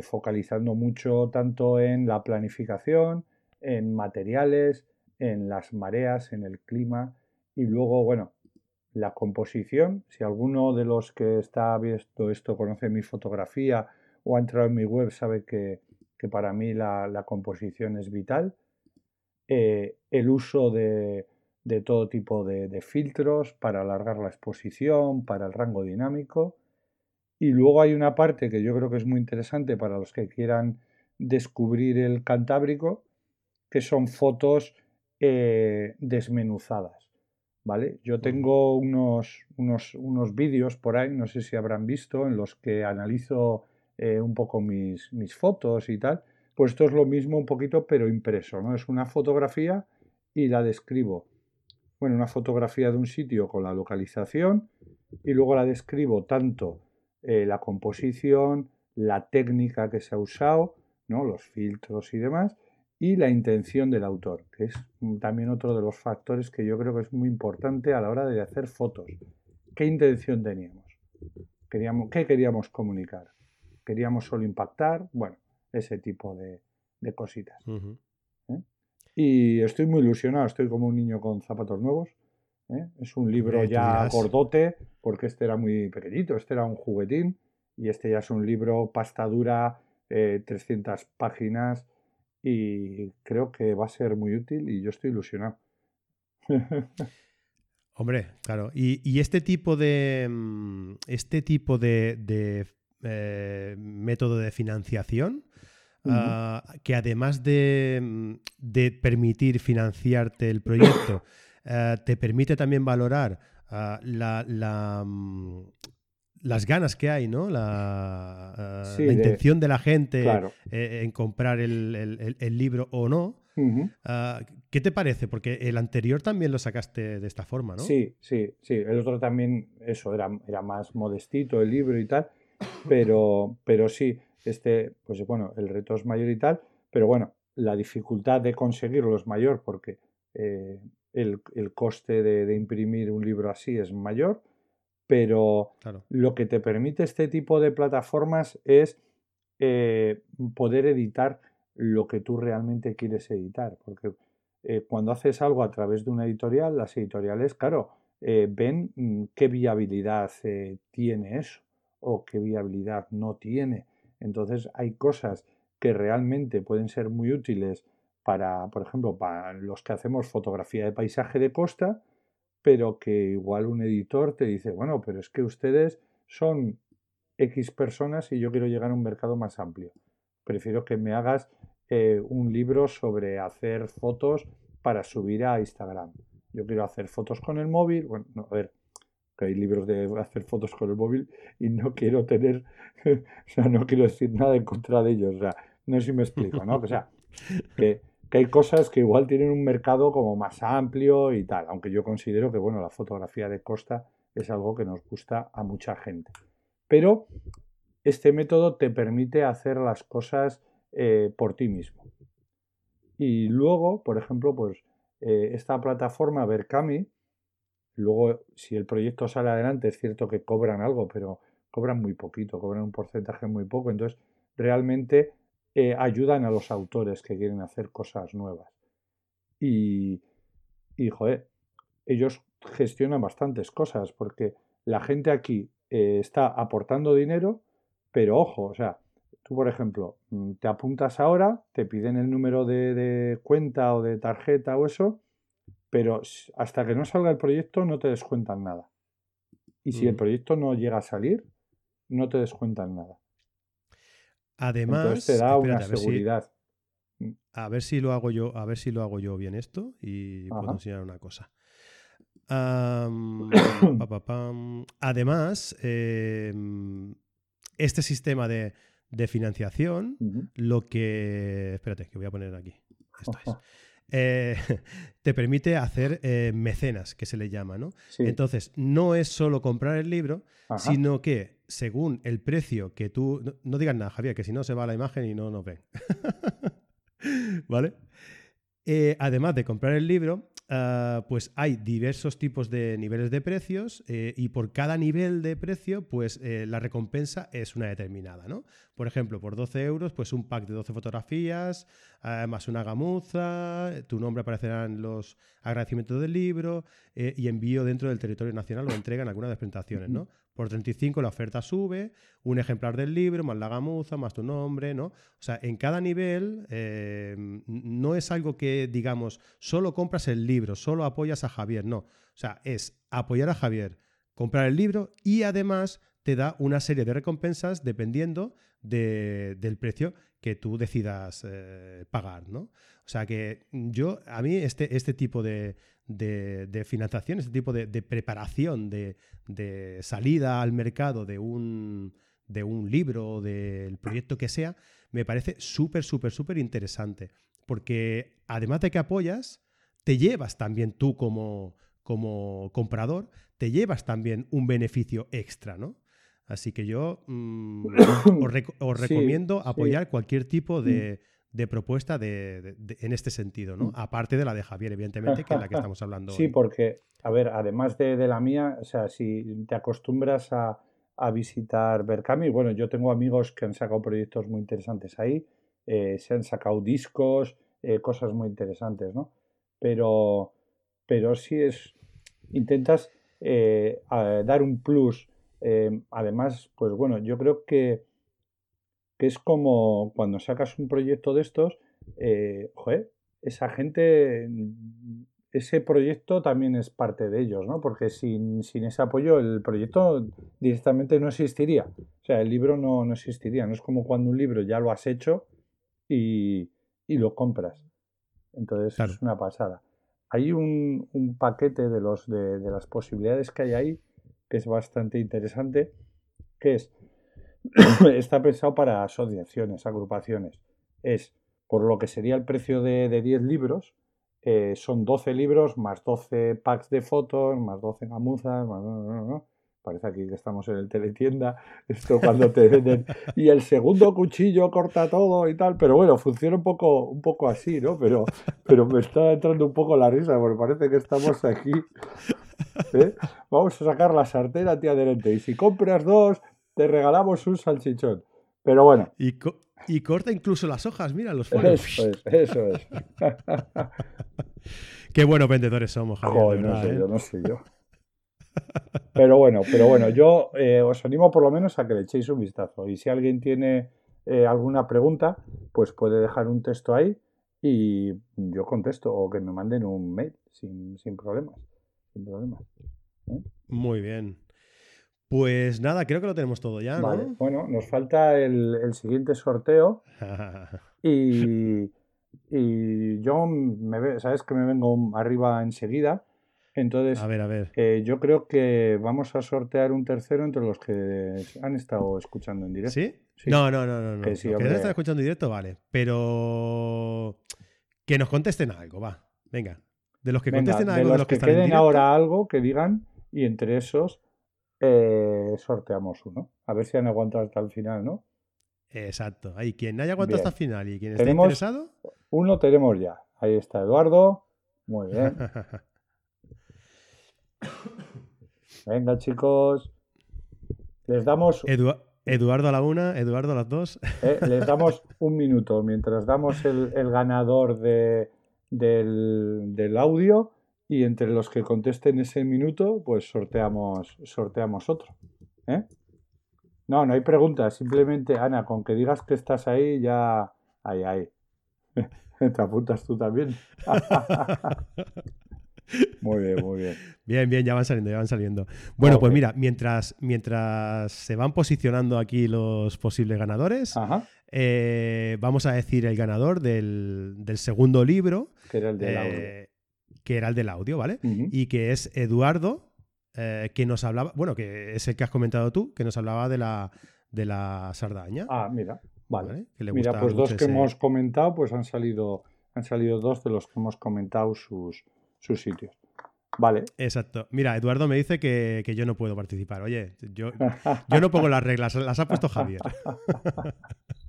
focalizando mucho tanto en la planificación, en materiales, en las mareas, en el clima y luego, bueno, la composición. Si alguno de los que está viendo esto conoce mi fotografía o ha entrado en mi web, sabe que, para mí la, composición es vital. Eh, el uso de, todo tipo de, filtros para alargar la exposición, para el rango dinámico. Y luego hay una parte que yo creo que es muy interesante para los que quieran descubrir el Cantábrico, que son fotos eh, desmenuzadas. ¿Vale? Yo tengo unos, unos, unos vídeos por ahí, no sé si habrán visto, en los que analizo eh, un poco mis, mis, fotos y tal. Pues esto es lo mismo un poquito, pero impreso, ¿no? Es una fotografía y la describo. Bueno, una fotografía de un sitio con la localización y luego la describo tanto eh, la composición, la técnica que se ha usado, ¿no? los filtros y demás, y la intención del autor, que es también otro de los factores que yo creo que es muy importante a la hora de hacer fotos. ¿Qué intención teníamos? Queríamos, ¿Qué queríamos comunicar? ¿Queríamos solo impactar? Bueno, ese tipo de, cositas. ¿eh? Y estoy muy ilusionado, estoy como un niño con zapatos nuevos. ¿eh? Es un libro ya gordote, porque este era muy pequeñito, este era un juguetín, y este ya es un libro pasta dura, 300 eh, páginas, y creo que va a ser muy útil y yo estoy ilusionado. Hombre, claro. Y, este tipo de mm, este tipo de, eh, método de financiación, ah, que además mm, de, permitir financiarte el proyecto, eh, te permite también valorar ah, la, mm, las ganas que hay, ¿no? La, eh, intención de la gente eh, en comprar el, libro o no. Ah, ¿Qué te parece? Porque el anterior también lo sacaste de esta forma, ¿no? Sí, sí, sí. El otro también, eso, era, era más modestito el libro y tal. Pero, pero sí, este, pues bueno, el reto es mayor y tal. Pero bueno, la dificultad de conseguirlo es mayor porque eh, el, coste de imprimir un libro así es mayor pero lo que te permite este tipo de plataformas es eh, poder editar lo que tú realmente quieres editar, porque eh, cuando haces algo a través de una editorial, las editoriales, claro, eh, ven mm, qué viabilidad tiene eso o qué viabilidad no tiene. Entonces hay cosas que realmente pueden ser muy útiles para, por ejemplo, para los que hacemos fotografía de paisaje de costa, pero que igual un editor te dice, bueno, pero es que ustedes son X personas y yo quiero llegar a un mercado más amplio. Prefiero que me hagas eh, un libro sobre hacer fotos para subir a Instagram. Yo quiero hacer fotos con el móvil. Bueno, no, a ver, que hay libros de hacer fotos con el móvil y no quiero tener, o sea, no quiero decir nada en contra de ellos. O sea, no sé si me explico, ¿no? O sea, que que hay cosas que igual tienen un mercado como más amplio y tal, aunque yo considero que bueno, la fotografía de costa es algo que nos gusta a mucha gente. Pero este método te permite hacer las cosas eh, por ti mismo. Y luego, por ejemplo, pues eh, esta plataforma Berkami, luego si el proyecto sale adelante, es cierto que cobran algo, pero cobran muy poquito, cobran un porcentaje muy poco, entonces realmente eh, ayudan a los autores que quieren hacer cosas nuevas. Y, y joder, ellos gestionan bastantes cosas porque la gente aquí eh, está aportando dinero, pero ojo, o sea, tú por ejemplo, mm, te apuntas ahora, te piden el número de, cuenta o de tarjeta o eso, pero hasta que no salga el proyecto no te descuentan nada. Y si el mm. proyecto no llega a salir, no te descuentan nada. Además, te da una seguridad. Mm. a ver si lo hago yo, a ver si lo hago yo bien esto y puedo enseñar una cosa. Además, em, este sistema de, financiación, lo que. Espérate, que voy a poner aquí. Esto es. eh, te permite hacer eh, mecenas, que se le llama, ¿no? Entonces, no es solo comprar el libro, sino que según el precio que tú... No, digas nada, Javier, que si no se va la imagen y no nos ven. ¿Vale? Eh, además de comprar el libro, Ah, pues hay diversos tipos de niveles de precios eh, y por cada nivel de precio, pues eh, la recompensa es una determinada, ¿no? Por ejemplo, por 12 euros, pues un pack de 12 fotografías, ah, más una gamuza, tu nombre aparecerá en los agradecimientos del libro y envío dentro del territorio nacional o entrega en algunas de las presentaciones, ¿no? Por 35 la oferta sube, un ejemplar del libro, más la gamuza, más tu nombre, ¿no? O sea, en cada nivel eh, no es algo que, digamos, solo compras el libro, solo apoyas a Javier, no. O sea, es apoyar a Javier, comprar el libro y además te da una serie de recompensas dependiendo del precio que tú decidas eh, pagar, ¿no? O sea que yo, a mí este, este tipo de, de, financiación, este tipo de, preparación, de, salida al mercado de un, de un libro del proyecto que sea, me parece súper, súper, súper interesante. Porque además de que apoyas, te llevas también tú como, como comprador, te llevas también un beneficio extra, ¿no? Así que yo mm, os, recomiendo apoyar cualquier tipo de, mm de propuesta de, en este sentido, ¿no? Mm. Aparte de la de Javier, evidentemente, que es la que estamos hablando. Sí, porque, a ver, además de, la mía, o sea, si te acostumbras a, visitar Berkami, bueno, yo tengo amigos que han sacado proyectos muy interesantes ahí, eh, se han sacado discos, eh, cosas muy interesantes, ¿no? Pero, pero sí es, intentas eh, dar un plus. Además, pues bueno, yo creo que que es como cuando sacas un proyecto de estos, eh, joder, esa gente, ese proyecto también es parte de ellos, ¿no? Porque sin, ese apoyo el proyecto directamente no existiría. O sea, el libro no, existiría. No es como cuando un libro ya lo has hecho y, lo compras. Entonces es una pasada. Hay un, paquete de, los, de las posibilidades que hay ahí que es bastante interesante, que es está pensado para asociaciones, agrupaciones. Es por lo que sería el precio de, 10 libros, eh, son 12 libros más 12 packs de fotos, más 12 gamuzas, más, no, Parece aquí que estamos en el teletienda, esto cuando te venden. Y el segundo cuchillo corta todo y tal, pero bueno, funciona un poco, un poco así, ¿no? Pero, pero me está entrando un poco la risa, porque parece que estamos aquí. ¿Eh? Vamos a sacar la sartén a ti adherente. Y si compras dos, te regalamos un salchichón. Pero bueno. Y, corta incluso las hojas, mira los folios. Eso es, eso es. Qué buenos vendedores somos, Javier. no sé ¿eh? yo, no sé yo. Pero bueno, pero bueno, yo eh, os animo por lo menos a que le echéis un vistazo. Y si alguien tiene eh, alguna pregunta, pues puede dejar un texto ahí y yo contesto o que me manden un mail sin, sin problemas. Sin problemas. Muy bien. Pues nada, creo que lo tenemos todo ya, ¿no? Bueno, nos falta el, siguiente sorteo. y, y, yo, me, sabes que me vengo arriba enseguida. Entonces, a ver, a ver. Eh, yo creo que vamos a sortear un tercero entre los que han estado escuchando en directo. ¿Sí? No, no, no, no. no. Que, sí, que están escuchando en directo, vale. Pero que nos contesten algo, va. Venga. De los que contesten algo, de los, que, queden ahora algo, que digan, y entre esos eh, sorteamos uno. A ver si han aguantado hasta el final, ¿no? Exacto. Ahí quien haya aguantado hasta el final y quien esté interesado. Uno tenemos ya. Ahí está Eduardo. Muy bien. Venga, chicos. Les damos. Eduardo a la una, Eduardo a las dos. Eh, les damos un minuto mientras damos el, ganador de, del, del, audio y entre los que contesten ese minuto, pues sorteamos, sorteamos otro. ¿eh? No, no hay preguntas, simplemente, Ana, con que digas que estás ahí, ya... Ahí, ahí. Te apuntas tú también. muy bien, muy bien. Bien, bien, ya van saliendo, ya van saliendo. Bueno, pues mira, mientras, mientras se van posicionando aquí los posibles ganadores, eh, vamos a decir el ganador del, segundo libro. Que era el de eh, que era el del audio, ¿vale? Y que es Eduardo, eh, que nos hablaba, bueno, que es el que has comentado tú, que nos hablaba de la, de la sardaña. Ah, mira, vale. mira, pues dos que hemos comentado, pues han salido, Han salido dos de los que hemos comentado sus, sus sitios. Vale. Exacto. Mira, Eduardo me dice que, yo no puedo participar. Oye, yo, yo no pongo las reglas, las ha puesto Javier.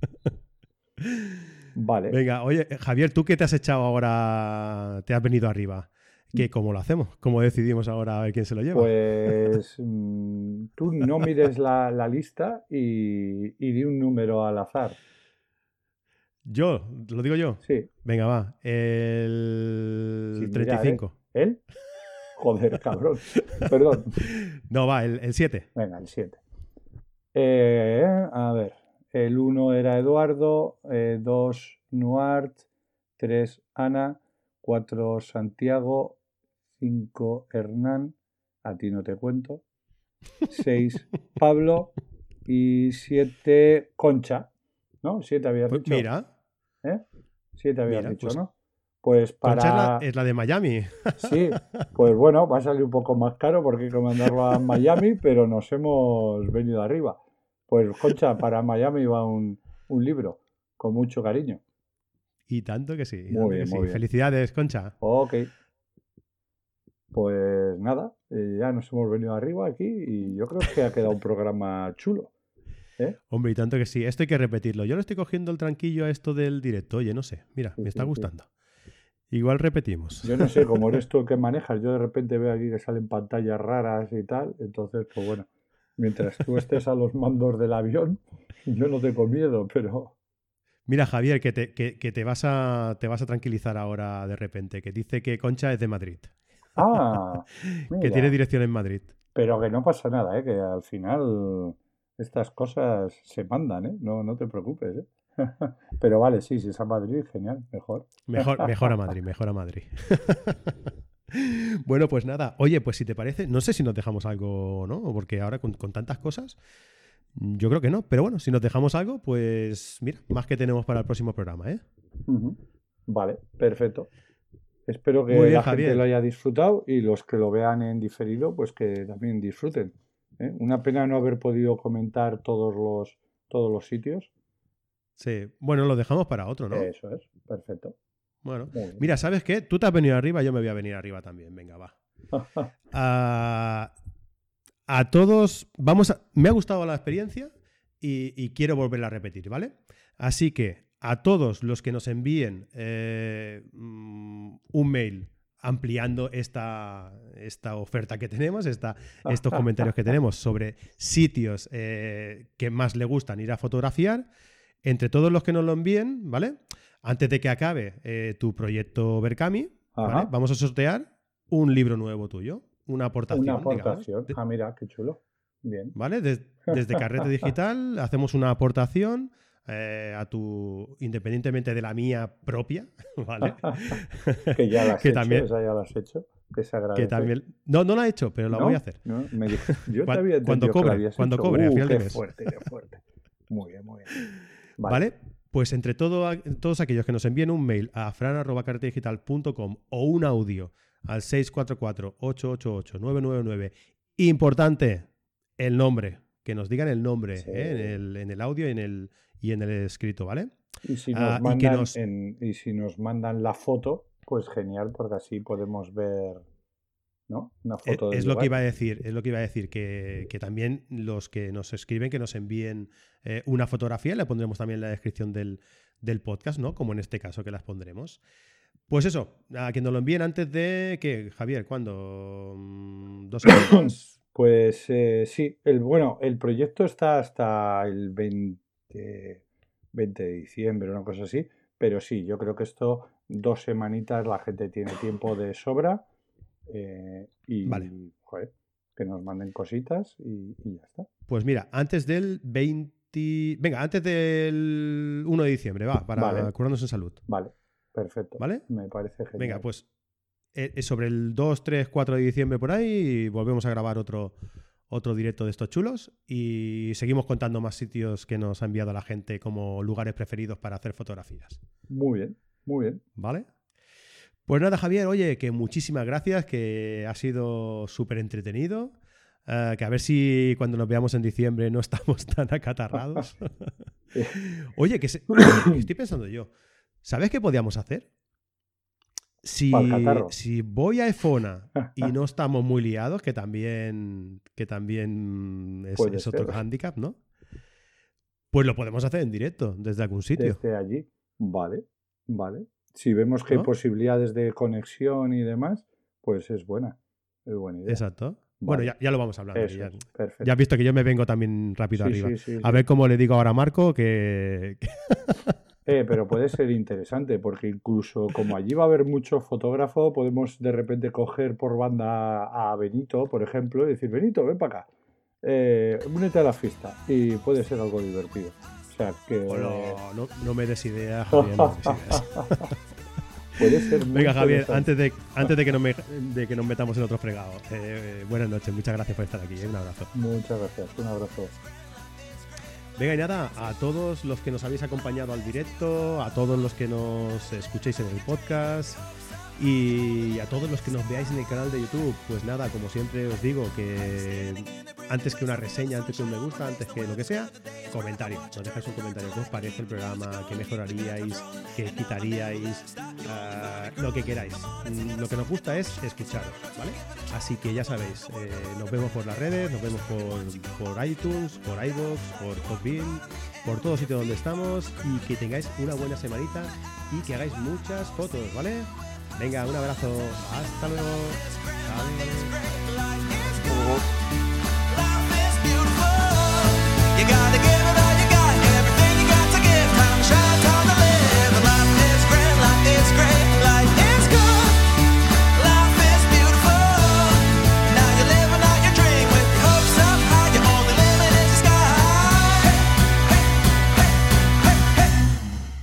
vale. Venga, oye, Javier, ¿tú qué te has echado ahora? ¿Te has venido arriba? ¿Qué, ¿Cómo lo hacemos? ¿Cómo decidimos ahora a ver quién se lo lleva? Pues mm, tú no mires la, lista y, y di un número al azar. ¿Yo? ¿Lo digo yo? Sí. Venga, va. El 35. ¿eh? ¿El? Joder, cabrón. Perdón. No, va, el 7. Venga, el 7. Eh, a ver. El 1 era Eduardo, 2 eh, Nuart, 3 Ana, 4 Santiago, 5 Hernán, a ti no te cuento, 6 Pablo y 7 Concha. ¿No? 7 habías pues dicho. Mira. ¿Eh? 7 habías dicho, pues ¿no? Pues para. Es la, de Miami. Sí, pues bueno, va a salir un poco más caro porque hay que mandarlo a Miami, pero nos hemos venido arriba. Pues Concha, para Miami va un, libro, con mucho cariño. Y tanto que sí. Muy bien, muy bien. Felicidades, Concha. Ok. Pues nada, eh, ya nos hemos venido arriba aquí y yo creo que ha quedado un programa chulo. ¿eh? Hombre, y tanto que sí. Esto hay que repetirlo. Yo le estoy cogiendo el tranquillo a esto del directo. Oye, no sé. Mira, me está gustando. Igual repetimos. Yo no sé, como eres tú el que manejas, yo de repente veo aquí que salen pantallas raras y tal, entonces, pues bueno, mientras tú estés a los mandos del avión, yo no tengo miedo, pero... Mira, Javier, que te, que, te, vas a, te vas a tranquilizar ahora de repente, que dice que Concha es de Madrid. Ah, que tiene dirección en Madrid. Pero que no pasa nada, ¿eh? que al final estas cosas se mandan, ¿eh? no, no te preocupes. ¿eh? Pero vale, sí, si es a Madrid, genial, mejor. Mejor, mejor a Madrid, mejor a Madrid. Bueno, pues nada. Oye, pues si te parece, no sé si nos dejamos algo, ¿no? Porque ahora con, tantas cosas, yo creo que no. Pero bueno, si nos dejamos algo, pues mira, más que tenemos para el próximo programa, ¿eh? Vale, perfecto. Espero que la gente lo haya disfrutado y los que lo vean en diferido, pues que también disfruten. ¿eh? Una pena no haber podido comentar todos los, todos los sitios, Sí, bueno, lo dejamos para otro, ¿no? Eso es, perfecto. Bueno, mira, ¿sabes qué? Tú te has venido arriba, yo me voy a venir arriba también. Venga, va. a, todos, vamos a. Me ha gustado la experiencia y, quiero volverla a repetir, ¿vale? Así que a todos los que nos envíen eh, mm, un mail ampliando esta, esta oferta que tenemos, esta, estos comentarios que tenemos sobre sitios eh, que más le gustan ir a fotografiar entre todos los que nos lo envíen, ¿vale? Antes de que acabe eh, tu proyecto Berkami, vamos a sortear un libro nuevo tuyo, una aportación. Una aportación. ah, mira, qué chulo. Bien. ¿Vale? desde Carrete Digital hacemos una aportación eh, a tu, independientemente de la mía propia, ¿vale? que ya la has hecho, también, esa ya la has hecho. Que se agradece. Que también, no, no la he hecho, pero la voy a hacer. No, me yo te cuando cobre, cuando cobre, uh, final qué fuerte, qué fuerte. Muy bien, muy bien. Vale. Pues entre todos aquellos que nos envíen un mail a fran.cartedigital.com o un audio al 644-888-999, importante, el nombre, que nos digan el nombre ¿eh? en, el, audio y en el, y en el escrito, ¿vale? Y si, nos ah, mandan y si nos mandan la foto, pues genial, porque así podemos ver ¿no? Una e, foto es, lo que iba a decir, es lo que iba a decir, que, también los que nos escriben, que nos envíen eh, una fotografía, la pondremos también en la descripción del, podcast, ¿no? Como en este caso que las pondremos. Pues eso, a quien nos lo envíen antes de que, Javier, ¿cuándo? Mm, ¿Dos semanas? Pues eh, sí, el, bueno, el proyecto está hasta el 20, 20 de diciembre, una cosa así, pero sí, yo creo que esto, dos semanitas, la gente tiene tiempo de sobra eh, y vale. que nos manden cositas y, ya está. Pues mira, antes del 20. Venga, antes del 1 de diciembre, va, para curarnos en salud. Vale, perfecto. ¿Vale? Me parece genial. Venga, pues eh, sobre el 2, 3, 4 de diciembre por ahí volvemos a grabar otro, otro directo de estos chulos y seguimos contando más sitios que nos ha enviado la gente como lugares preferidos para hacer fotografías. Muy bien, muy bien. ¿Vale? Pues nada, Javier, oye, que muchísimas gracias, que ha sido súper entretenido. Eh, que a ver si cuando nos veamos en diciembre no estamos tan acatarrados. oye, que estoy pensando yo. ¿Sabes qué podíamos hacer? Si, si voy a Efona y no estamos muy liados, que también, que también es, otro handicap, ¿no? Pues lo podemos hacer en directo, desde algún sitio. Desde allí. Vale, vale. Si vemos que hay posibilidades de conexión y demás, pues es buena. Es buena idea. Exacto. Bueno, ya, lo vamos a hablar. ya, ya, has visto que yo me vengo también rápido arriba. a ver cómo le digo ahora a Marco que... Eh, pero puede ser interesante porque incluso como allí va a haber mucho fotógrafo, podemos de repente coger por banda a Benito, por ejemplo, y decir, Benito, ven para acá, eh, únete a la fiesta y puede ser algo divertido. Sea que... no, no, me des idea, Javier, no Puede ser Venga, Javier, antes de, antes de que, nos de que nos metamos en otro fregado, eh, buenas noches, muchas gracias por estar aquí, un abrazo. Muchas gracias, un abrazo. Venga, y nada, a todos los que nos habéis acompañado al directo, a todos los que nos escuchéis en el podcast, y a todos los que nos veáis en el canal de YouTube, pues nada, como siempre os digo, que antes que una reseña, antes que un me gusta, antes que lo que sea, comentario. Nos dejáis un comentario. ¿Qué os parece el programa? ¿Qué mejoraríais? ¿Qué quitaríais? Ah, lo que queráis. Mm, lo que nos gusta es escucharos, ¿vale? Así que ya sabéis, eh, nos vemos por las redes, nos vemos por, por iTunes, por iVoox, por Podbean, por todo sitio donde estamos y que tengáis una buena semanita y que hagáis muchas fotos, ¿vale? Venga, un abrazo. Hasta luego. Adiós.